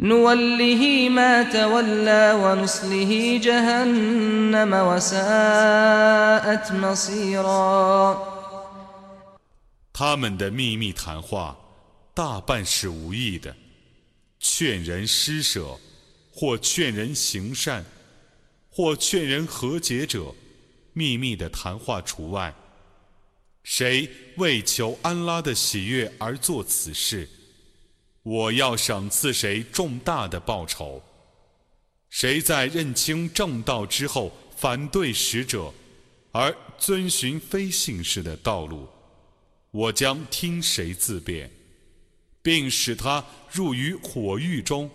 نوله ما تولى ونصله جهنم وساءت مصيرا 他们的秘密谈话大半是无益的，劝人施舍，或劝人行善，或劝人和解者，秘密的谈话除外。谁为求安拉的喜悦而做此事？ 我要赏赐谁重大的报酬？谁在认清正道之后反对使者，而遵循非信士的道路，我将听谁自辩，并使他入于火狱中。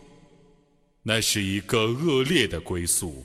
那是一个恶劣的归宿。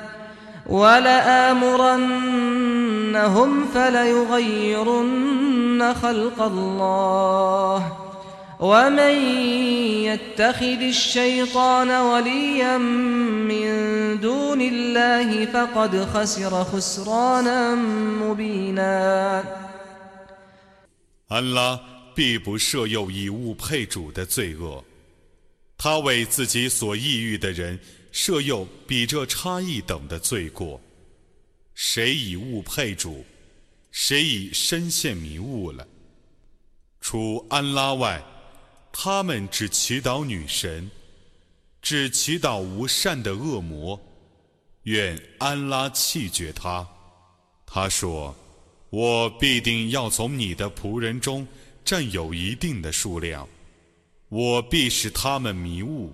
ولآمرنهم فليغيرن خلق الله ومن يتخذ الشيطان وليا من دون الله فقد خسر خسرانا مبينا 安拉必不设有以物配主的罪恶，他为自己所抑郁的人 设有比这差异等的罪过。谁以物配主，谁已深陷迷雾了。除安拉外。他们只祈祷女神，只祈祷无善的恶魔，愿安拉弃绝他。他说：“我必定要从你的仆人中占有一定的数量，我必使他们迷雾，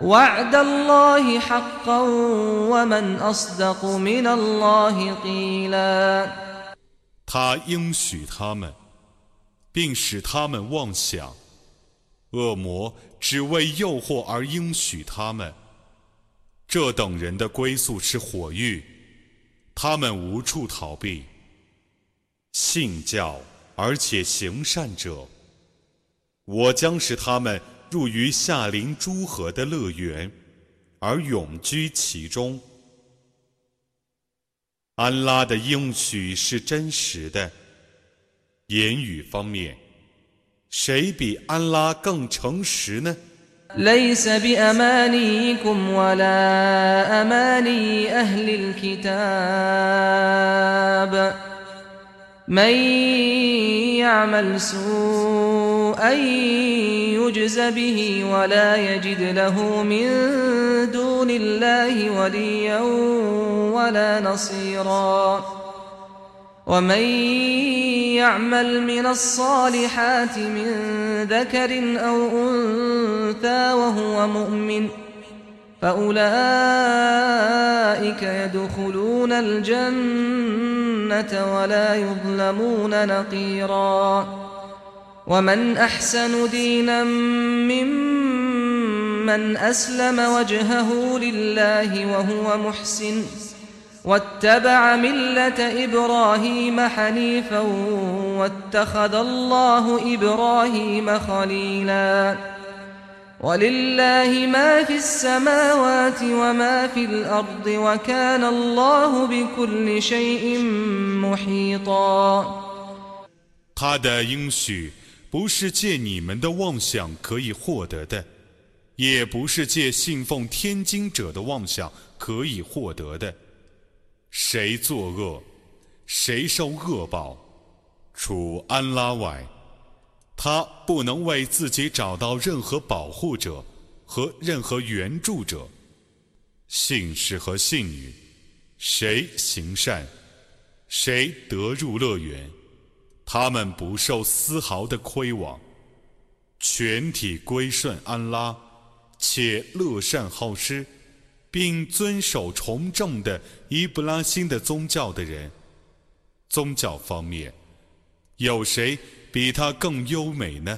وعد الله حقا ومن أصدق من الله قيلا 他应许他们并使他们妄想，恶魔只为诱惑而应许他们。这等人的归宿是火狱，他们无处逃避。信教而且行善者，我将使他们 入于夏临诸河的乐园，而永居其中。安拉的应许是真实的。言语方面，谁比安拉更诚实呢？ليس بأمانيكم ولا أماني أهل الكتاب من يعمل سوءا يجز به ولا يجد له من دون الله وليا ولا نصيرا. ومن يعمل من الصالحات من ذكر أو أنثى وهو مؤمن فأولئك يدخلون الجنة ولا يظلمون نقيرا. ومن أحسن دينا ممن أسلم وجهه لله وهو محسن واتبع ملة إبراهيم حنيفا واتخذ الله إبراهيم خليلا ولله ما في السماوات وما في الأرض وكان الله بكل شيء محيطا 他的应许 不是借你们的妄想可以获得的，也不是借信奉天经者的妄想可以获得的。谁作恶，谁受恶报。除安拉外，他不能为自己找到任何保护者和任何援助者。信士和信女，谁行善，谁得入乐园，他们不受丝毫的亏枉，全体归顺安拉，且乐善好施，并遵守崇正的伊布拉辛的宗教的人。宗教方面，有谁比他更优美呢？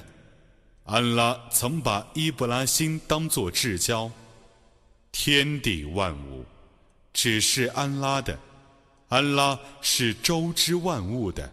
安拉曾把伊布拉辛当作至交，天地万物。只是安拉的，安拉是周知万物的。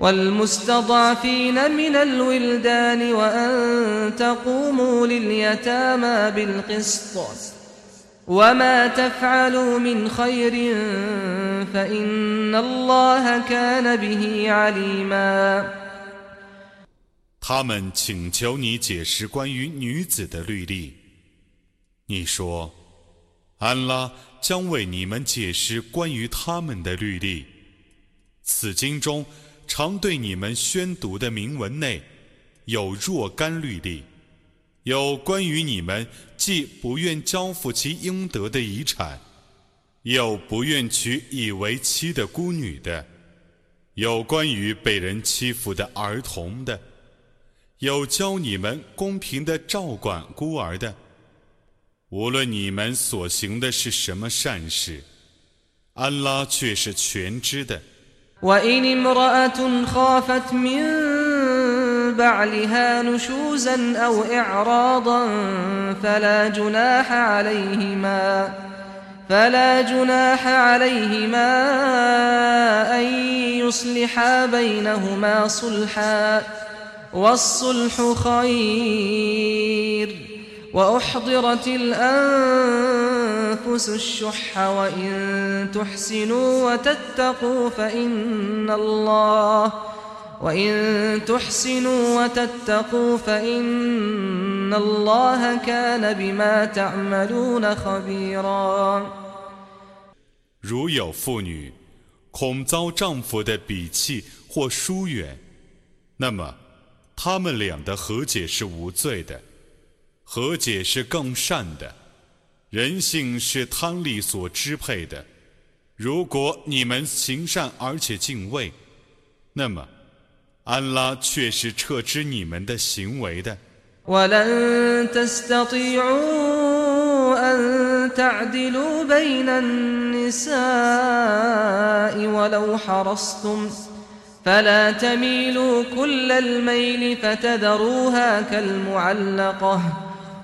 والمستضعفين من الولدان وأن تقوموا لليتامى بالقسط وما تفعلوا من خير فإن الله كان به عليماً 他们请求你解释关于女子的律例。你说，安拉将为你们解释关于他们的律例。此经中 常对你们宣读的铭文内，有若干律例，有关于你们既不愿交付其应得的遗产，又不愿娶以为妻的孤女的，有关于被人欺负的儿童的。有教你们公平的照管孤儿的，无论你们所行的是什么善事，安拉却是全知的。وإن امرأة خافت من بعلها نشوزا أو إعراضا فلا جناح عليهما فلا جناح عليهما أن يصلحا بينهما صلحا والصلح خير. وأحضرت الأنفس الشح وإن تحسنوا وتتقوا فإن الله وإن تحسنوا وتتقوا فإن الله كان بما تعملون خبيرا 如有妇女恐遭丈夫的鄙弃或疏远，那么他们俩的和解是无罪的， 和解是更善的。人性是贪利所支配的。如果你们行善而且敬畏，那么安拉却是撤知你们的行为的。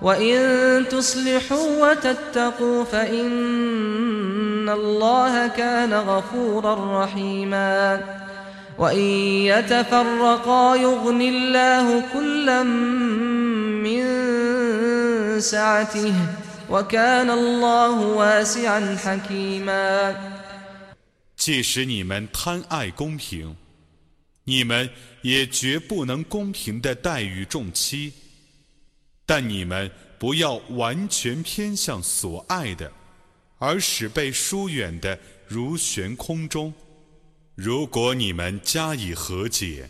فلا تميلوا كل الميل فتذروها كالمعلقة وإن تصلحوا وتتقوا فإن الله كان غفورا رحيما وإن يتفرقا يغن الله كلا من سعته وكان الله واسعا حكيما 即使你们贪爱公平，你们也绝不能公平的待遇众妻， 但你们不要完全偏向所爱的，而使被疏远的如悬空中。如果你们加以和解，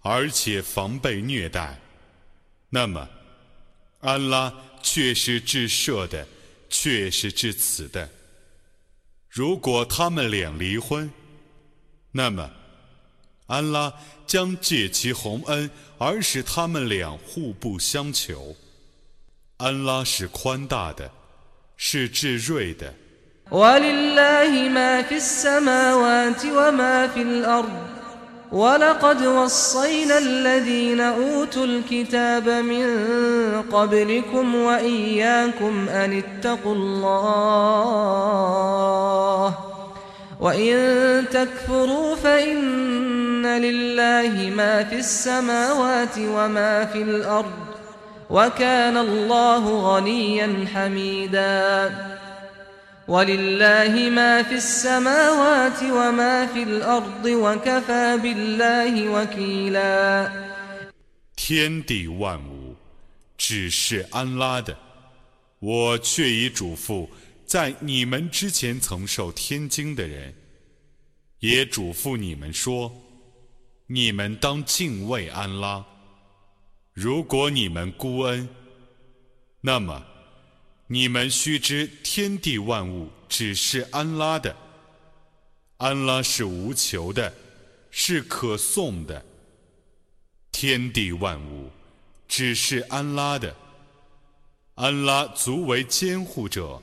而且防备虐待，那么安拉却是至赦的，却是至此的。如果他们俩离婚，那么。安拉将借其洪恩而使他们俩互不相求。安拉是宽大的，是至睿的。ولله ما في السماوات وما في الأرض ولقد وصينا الذين أوتوا الكتاب من قبلكم وإياكم أن اتقوا الله وإن تكفروا فإن ولله ما في السماوات وما في الأرض وكفى بالله وكيلا 天地万物只是安拉的，我却已嘱咐 在你们之前曾受天经的人，也嘱咐你们说：你们当敬畏安拉。如果你们孤恩，那么。你们须知，天地万物只是安拉的。安拉是无求的，是可颂的。天地万物只是安拉的。安拉足为监护者。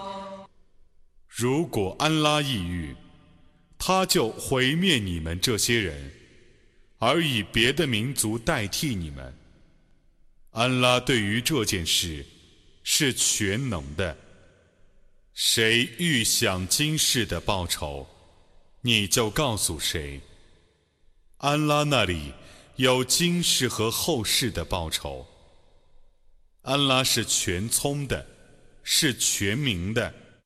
如果安拉抑郁，他就毁灭你们这些人，而以别的民族代替你们。安拉对于这件事是全能的。谁预想今世的报酬，你就告诉谁。安拉那里有今世和后世的报酬。安拉是全聪的，是全明的。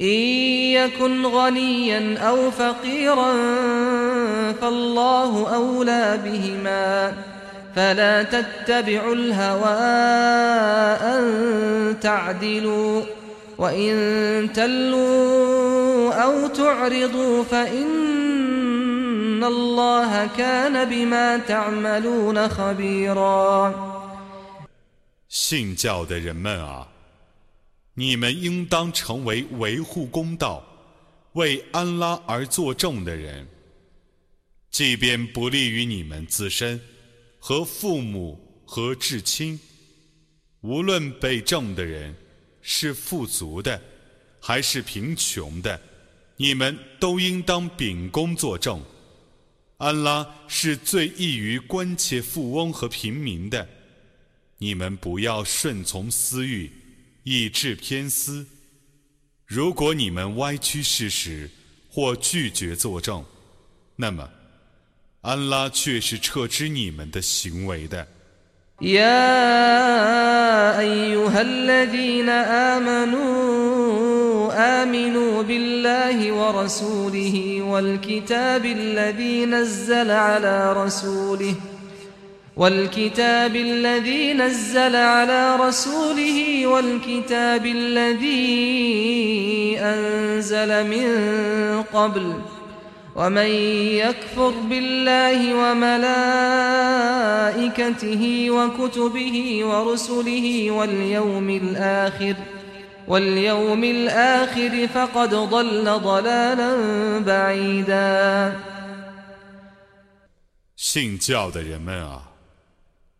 إن يكن غنيا أو فقيرا فالله أولى بهما فلا تتبعوا الهوى أن تعدلوا وإن تلوا أو تعرضوا فإن الله كان بما تعملون خبيرا 信教的人们啊！ 你们应当成为维护公道、为安拉而作证的人，即便不利于你们自身和父母和至亲，无论被证的人是富足的还是贫穷的，你们都应当秉公作证。安拉是最易于关切富翁和平民的，你们不要顺从私欲。以致偏私。如果你们歪曲事实或拒绝作证，那么安拉却是撤知你们的行为的。يا أيها الذين آمنوا آمنوا بالله ورسوله والكتاب الذي نزل على رسوله والكتاب الذي نزل على رسوله والكتاب الذي أنزل من قبل ومن يكفر بالله وملائكته وكتبه ورسله واليوم الآخر واليوم الآخر فقد ضل ضلالا بعيدا 信教的人们啊！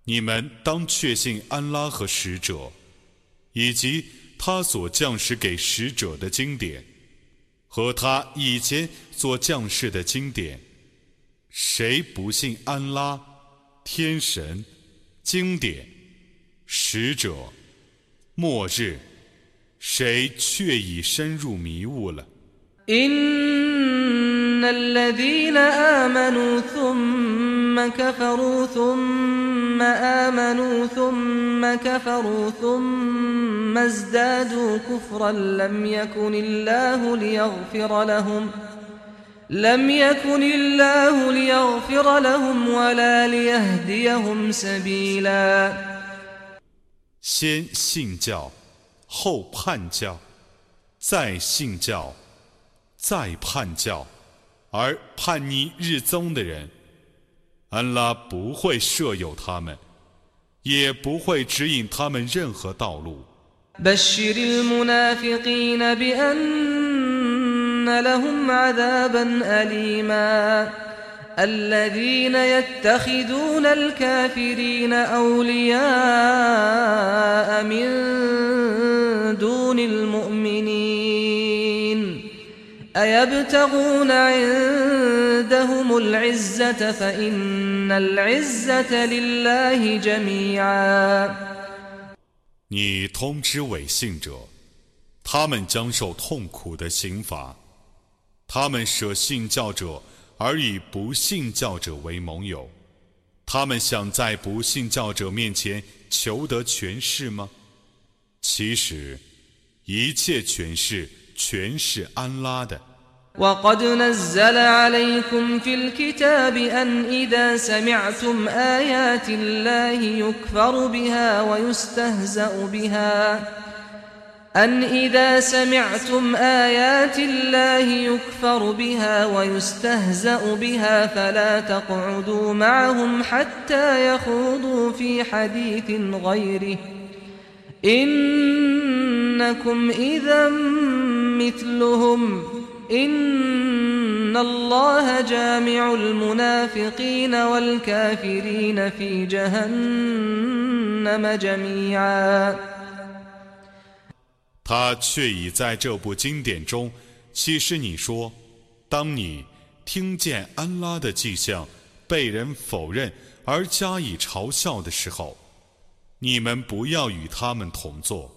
你们当确信安拉和使者，以及他所降世给使者的经典，和他以前所降世的经典。谁不信安拉、天神、经典、使者、末日，谁却已深入迷雾了。ثم كفروا ثم آمنوا ثم كفروا ثم ازدادوا كفرا لم يكن الله ليغفر لهم لم يكن الله ليغفر لهم ولا ليهديهم سبيلا 先信教，后叛教，再信教，再叛教，而叛逆日宗的人。 安拉不会设有他们，也不会指引他们任何道路。بشر المنافقين بأن لهم عذابا أليما الذين يتخذون الكافرين أولياء من دون المؤمنين أيبتغون عندهم العزة فإن العزة لله جميعا 你通知伪信者，他们将受痛苦的刑罚。他们舍信教者而以不信教者为盟友，他们想在不信教者面前求得权势吗？其实，一切权势 全是安拉的。وقد نزل عليكم في الكتاب أن إذا سمعتم آيات الله يكفر بها ويستهزأ بها أن إذا سمعتم آيات الله يكفر بها ويستهزأ بها فلا تقعدوا معهم حتى يخوضوا في حديث غيره إنكم إذا مثلهم 他却已在这部经典中启示你说：当你听见安拉的迹象被人否认而加以嘲笑的时候， 你们不要与他们同坐，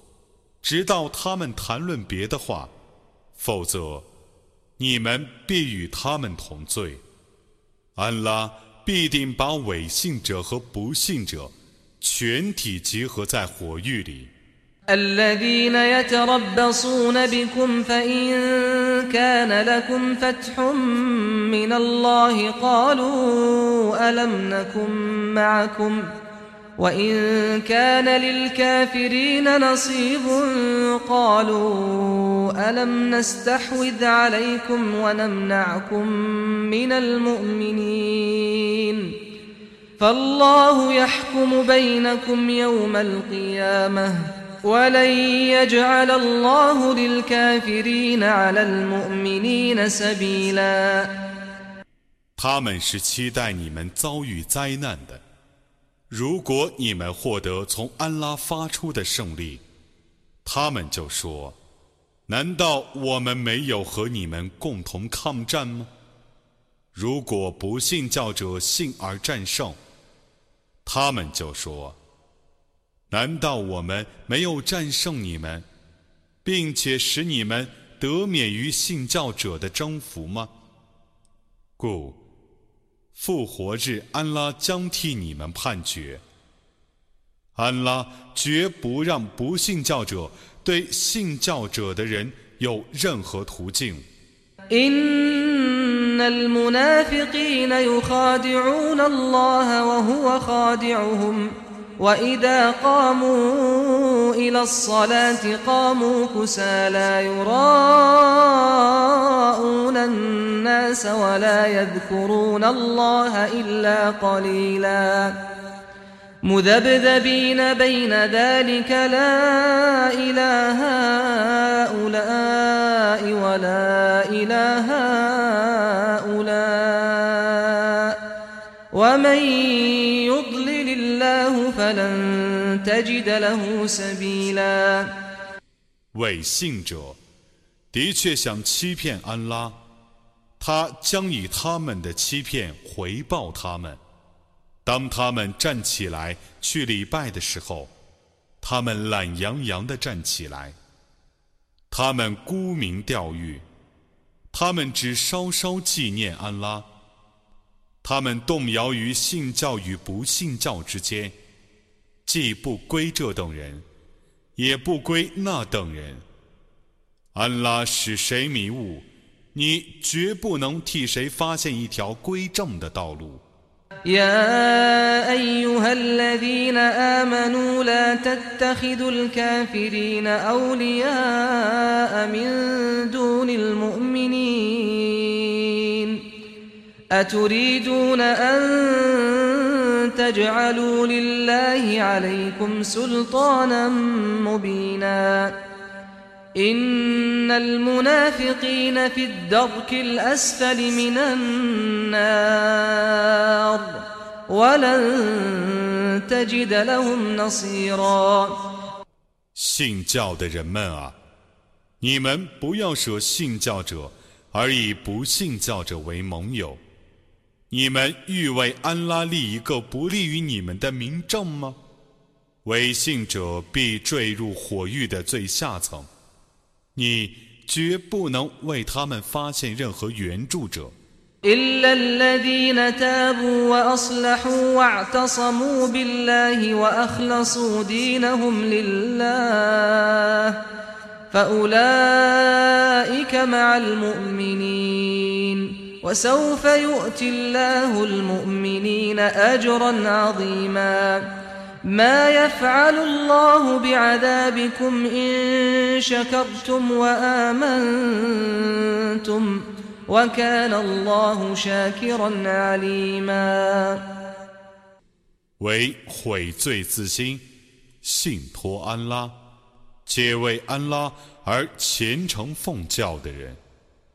直到他们谈论别的话，否则。你们必与他们同罪，安拉必定把伪信者和不信者全体结合在火狱里。الذين يتربصون بكم فإن كان لكم فتح من الله قالوا ألم نكن معكم وإن كان للكافرين نصيب قالوا ألم نستحوذ عليكم ونمنعكم من المؤمنين فالله يحكم بينكم يوم القيامة ولن يجعل الله للكافرين على المؤمنين سبيلا 他们是期待你们遭遇灾难的。 如果你们获得从安拉发出的胜利，他们就说：“难道我们没有和你们共同抗战吗？”如果不信教者信而战胜，他们就说：“难道我们没有战胜你们，并且使你们得免于信教者的征服吗？”故。复活日，安拉将替你们判决。安拉绝不让不信教者对信教者的人有任何途径。وإذا قاموا إلى الصلاة قاموا كسى لا يراءون الناس ولا يذكرون الله إلا قليلا مذبذبين بين ذلك لا إله هؤلاء ولا إله هؤلاء ومن يضلل الله فلن تجد له سبيلا 伪信者的确想欺骗安拉，他将以他们的欺骗回报他们。当他们站起来去礼拜的时候，他们懒洋洋地站起来，他们沽名钓誉，他们只稍稍纪念安拉。 他们动摇于信教与不信教之间，既不归这等人，也不归那等人。安拉使谁迷雾，你绝不能替谁发现一条归正的道路。أتريدون أن تجعلوا لله عليكم سلطانا مبينا إن المنافقين في الدرك الأسفل من النار ولن تجد لهم نصيرا 信教的人们啊，你们不要舍信教者，而以不信教者为盟友。 你们欲为安拉立一个不利于你们的明证吗？违信者必坠入火狱的最下层，你绝不能为他们发现任何援助者。إلا الذين تابوا وأصلحوا واعتصموا بالله وأخلصوا دينهم لله فأولئك مع المؤمنين وسوف يؤتي الله المؤمنين أجرا عظيما ما يفعل الله بعذابكم إن شكرتم وآمنتم وكان الله شاكرا عليما 为悔罪自新，信托安拉，且为安拉而虔诚奉教的人。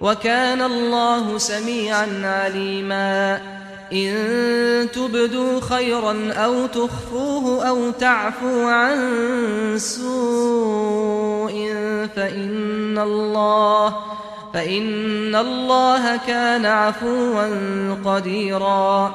وكان الله سميعا عليما. إن تبدوا خيرا أو تخفوه أو تعفو عن سوء فإن الله فإن الله كان عفوا قديرا.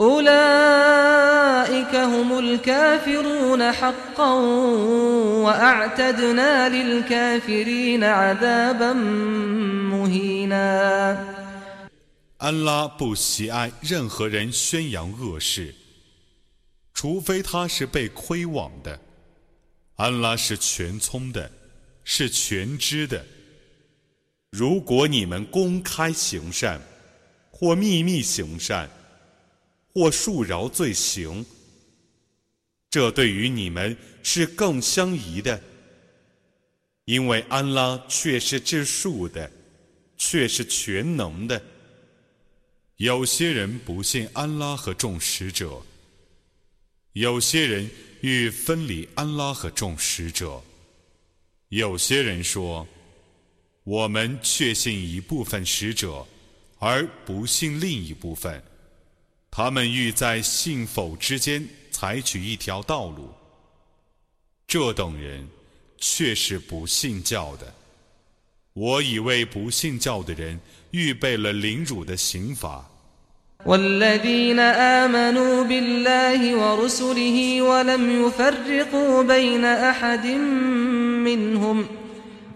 أولئك هم الكافرون حقا وأعتدنا للكافرين عذابا مهينا 安拉不喜爱任何人宣扬恶事，除非他是被亏枉的。安拉是全聪的，是全知的。如果你们公开行善，或秘密行善， 或恕饶罪行，这对于你们是更相宜的，因为安拉却是治术的，却是全能的。有些人不信安拉和众使者，有些人欲分离安拉和众使者，有些人说，我们确信一部分使者，而不信另一部分。他们欲在信否之间采取一条道路，这等人却是不信教的。我已为不信教的人预备了凌辱的刑罚。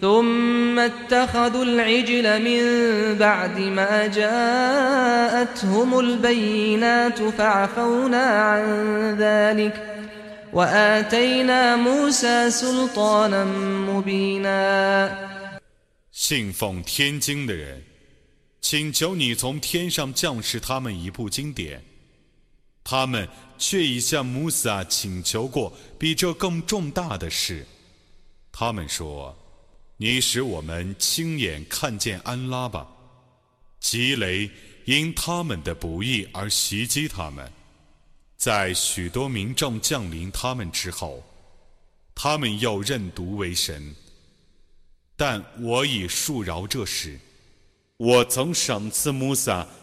ثم اتخذوا العجل من بعد ما جاءتهم البينات فعفونا عن ذلك وآتينا موسى سلطانا مبينا 信奉天经的人，请求你从天上降示他们一部经典。他们却已向穆萨请求过比这更重大的事。他们说：“ 你使我们亲眼看见安拉吧。”吉雷因他们的不义而袭击他们，在许多民众降临他们之后，他们又认毒为神。但我已恕饶这事。我曾赏赐穆萨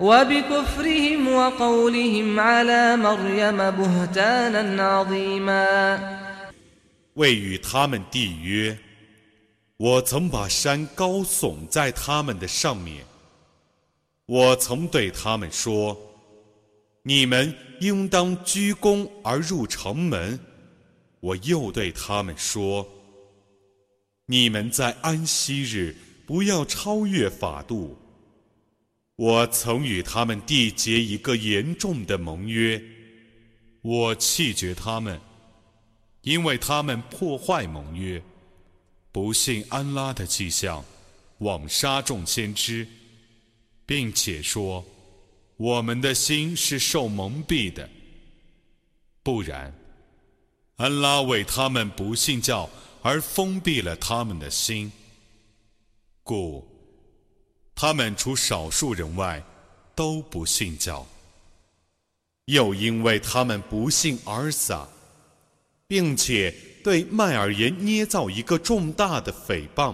وبكفرهم وقولهم على مريم بهتانا عظيما 为与他们缔约，我曾把山高耸在他们的上面。我曾对他们说：“你们应当鞠躬而入城门。”我又对他们说：“你们在安息日不要超越法度。” 我曾与他们缔结一个严重的盟约，我弃绝他们，因为他们破坏盟约，不信安拉的迹象，枉杀众先知，并且说我们的心是受蒙蔽的。不然，安拉为他们不信教而封闭了他们的心，故。他们除少数人外，都不信教。又因为他们不信尔撒，并且对麦尔言捏造一个重大的诽谤。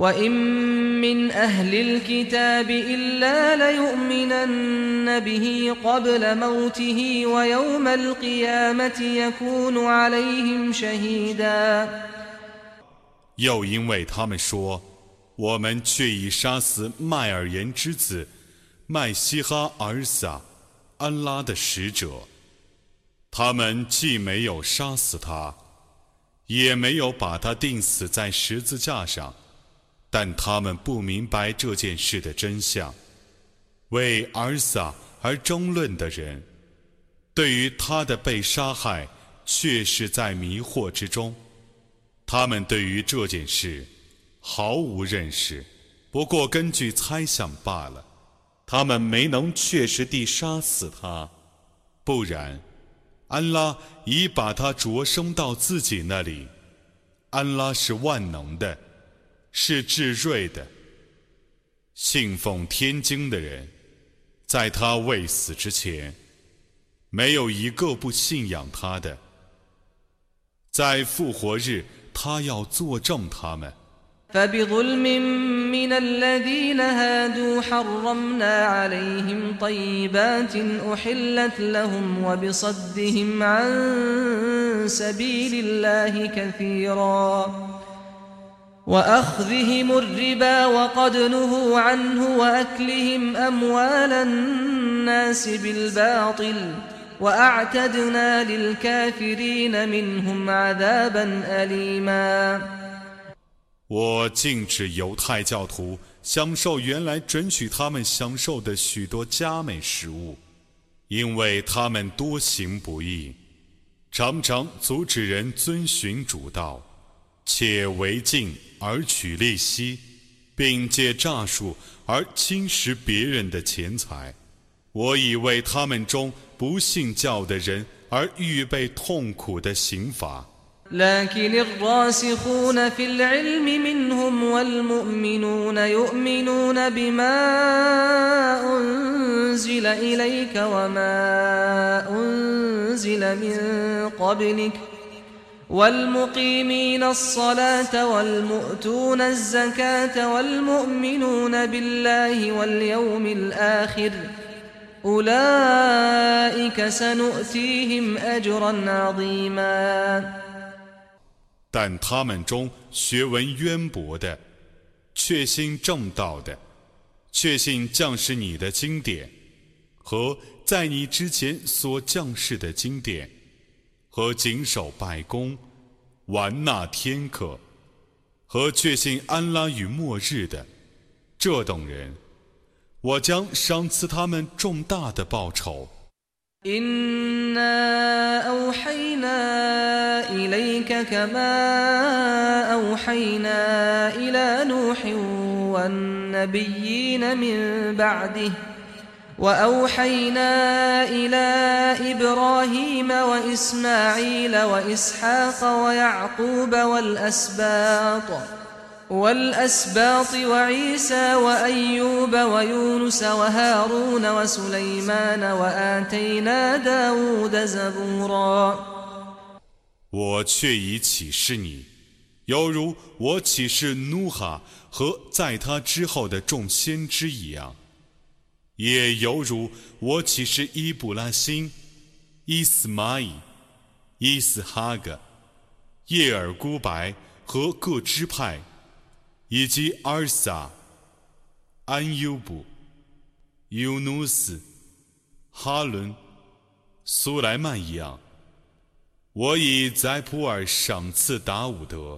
وإن من أهل الكتاب إلا ليؤمنن به قبل موته ويوم القيامة يكون عليهم شهيدا 又因为他们说，我们却已杀死麦尔言之子麦西哈尔撒，安拉的使者。他们既没有杀死他，也没有把他钉死在十字架上。 但他们不明白这件事的真相，为尔撒而争论的人，对于他的被杀害，却是在迷惑之中。他们对于这件事毫无认识，不过根据猜想罢了。他们没能确实地杀死他，不然，安拉已把他着生到自己那里。安拉是万能的。是智睿的，信奉天经的人，在他未死之前，没有一个不信仰他的。在复活日，他要作证他们。我禁止犹太教徒享受原来准许他们享受的许多佳美食物，因为他们多行不义，常常阻止人遵循主道。且违禁而取利息，并借诈术而侵蚀别人的钱财。我已为他们中不信教的人而预备痛苦的刑罚。لكن الراسخون في العلم منهم والمؤمنون يؤمنون بما أنزل إليك وما أنزل من قبلك والمقيمين الصلاة والمؤتون الزكاة والمؤمنون بالله واليوم الآخر أولئك سنؤتيهم أجرا عظيماً 但他们中学问渊博的，确信正道的，确信降世你的经典和在你之前所降世的经典， 和谨守拜功、完纳天课，和确信安拉与末日的这等人，我将赏赐他们重大的报酬。إنا أوحينا إليك كما أوحينا إلى نوح والنبيين من بعده وأوحينا إلى إبراهيم وإسماعيل وإسحاق ويعقوب والأسباط والأسباط وعيسى وأيوب ويونس وهارون وسليمان وآتينا داود زبورا 我却已启示你，犹如我启示努哈和在他之后的众先知一样， 也犹如我启示伊布拉辛、伊斯玛仪、伊斯哈格、叶尔孤白和各支派。以及阿尔萨、安优布、尤努斯、哈伦、苏莱曼一样，我已在普尔赏赐达伍德。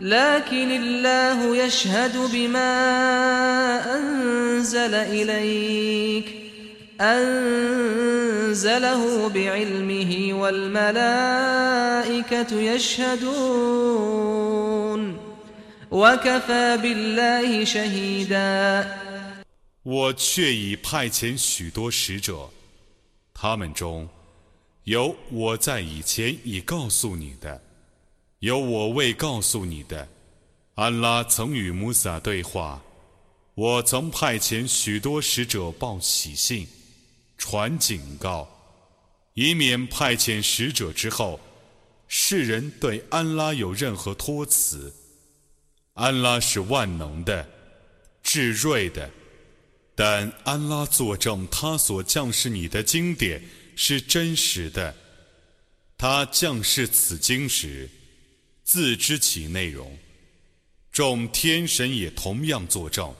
لكن الله يشهد بما أنزل إليك أنزله بعلمه والملائكة يشهدون وكفى بالله شهيدا 我却已派遣许多使者，他们中有我在以前已告诉你的， 有我未告诉你的。安拉曾与穆萨对话，我曾派遣许多使者报喜信。传警告，以免派遣使者之后，世人对安拉有任何托辞。安拉是万能的、至睿的，但安拉作证，他所降世你的经典是真实的。他降世此经时，自知其内容，众天神也同样作证，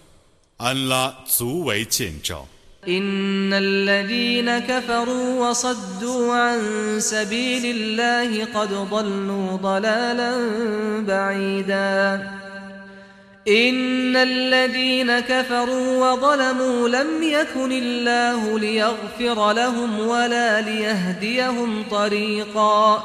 安拉足为见证。إن الذين كفروا وصدوا عن سبيل الله قد ضلوا ضلالا بعيدا إن الذين كفروا وظلموا لم يكن الله ليغفر لهم ولا ليهديهم طريقا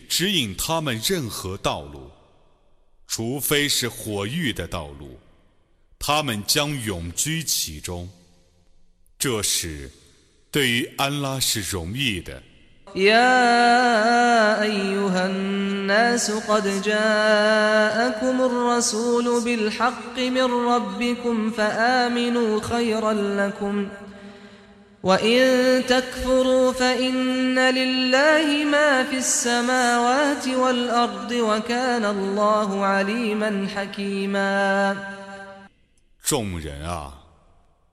指引他们任何道路，除非是火狱的道路，他们将永居其中。这时，对于安拉是容易的。يا أيها الناس قد جاءكم الرسول بالحق من ربكم فآمنوا خيرا لكم وإن تكفروا فإن لله ما في السماوات والأرض وكان الله عليما حكيما 众人啊，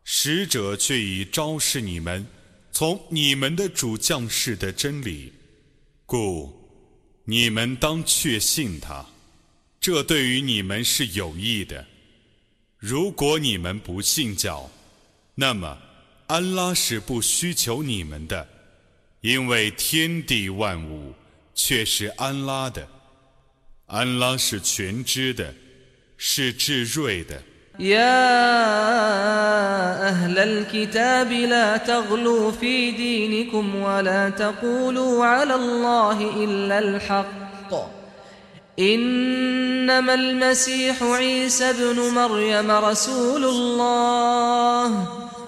使者却已昭示你们。从你们的主降世的真理，故你们当确信他，这对于你们是有益的。如果你们不信教，那么 安拉是不需求你们的，因为天地万物却是安拉的，安拉是全知的，是至睿的。يا أهل الكتاب لا تغلوا في دينكم ولا تقولوا على الله إلا الحق إنما المسيح عيسى ابن مريم رسول الله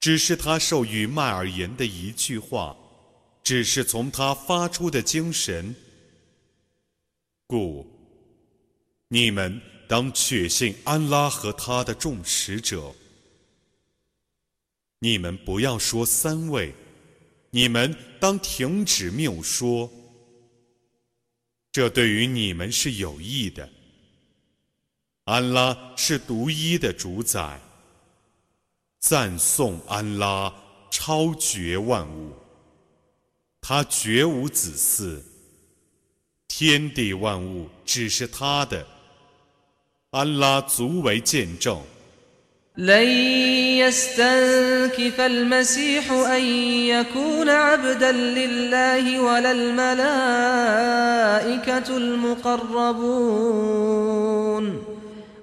只是他授予麦尔言的一句话，只是从他发出的精神，故你们。当确信安拉和他的众使者，你们不要说三位，你们当停止谬说，这对于你们是有益的。安拉是独一的主宰，赞颂安拉超绝万物，他绝无子嗣，天地万物只是他的。安拉足为见证。لن يستنكف المسيح أن يكون عبدا لله ولا الملائكة المقربون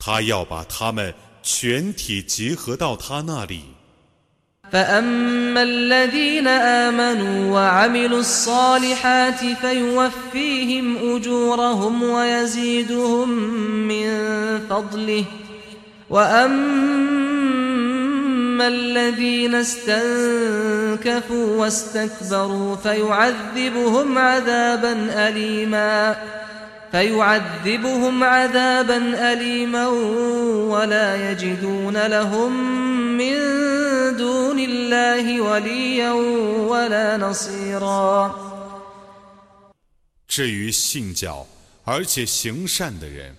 他要把他们全体集合到他那里。فأما الذين آمنوا وعملوا الصالحات فيوفيهم أجورهم ويزيدهم من فضله وأما الذين استنكفوا واستكبروا فيعذبهم عذابا أليما فيعذبهم عذابا أليما ولا يجدون لهم من 至于信教而且行善的人，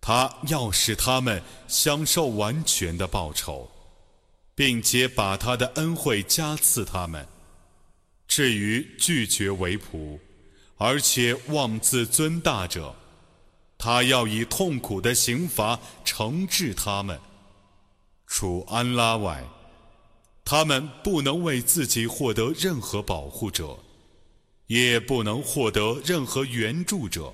他要使他们享受完全的报酬，并且把他的恩惠加赐他们。至于拒绝为仆 而且妄自尊大者，他要以痛苦的刑罚惩治他们。除安拉外，他们不能为自己获得任何保护者，也不能获得任何援助者。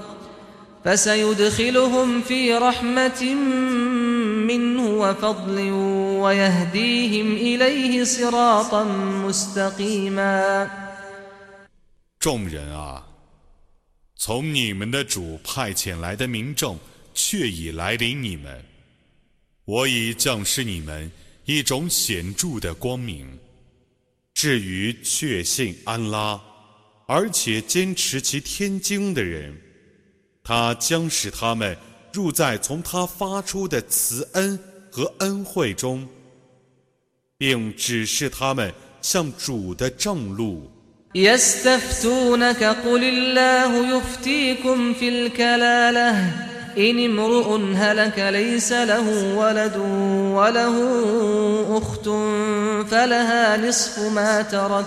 فسيدخلهم في رحمة منه وفضل ويهديهم إليه صراطا مستقيما 众人啊，从你们的主派遣来的民众却已来临你们，我已降示你们一种显着的光明。至于确信安拉，而且坚持其天经的人。 他将使他们入在从他发出的慈恩和恩惠中，并指示他们向主的正路。يستفتونك قل الله يفتيكم في الكلالة إن امرؤ هلك ليس له ولد وله أخت فلها نصف ما ترك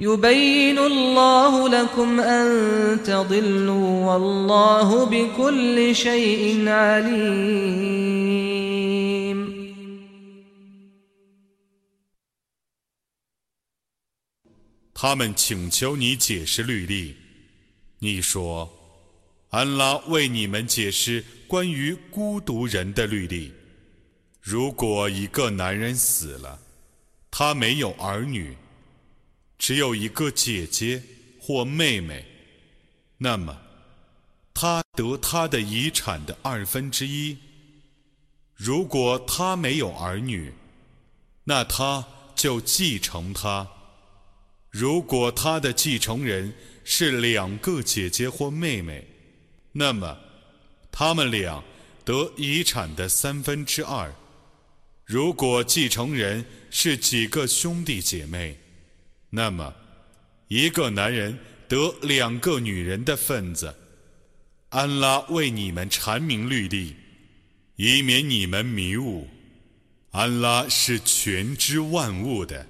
يبين الله لكم أن تضلوا والله بكل شيء عليم 他们请求你解释律例，你说：“安拉为你们解释关于孤独人的律例。如果一个男人死了，他没有儿女。” 只有一个姐姐或妹妹，那么他得他的遗产的二分之一。如果他没有儿女，那他就继承他。如果他的继承人是两个姐姐或妹妹，那么他们俩得遗产的三分之二。如果继承人是几个兄弟姐妹，那么，一个男人得两个女人的份子。安拉为你们阐明律例，以免你们迷雾。安拉是全知万物的。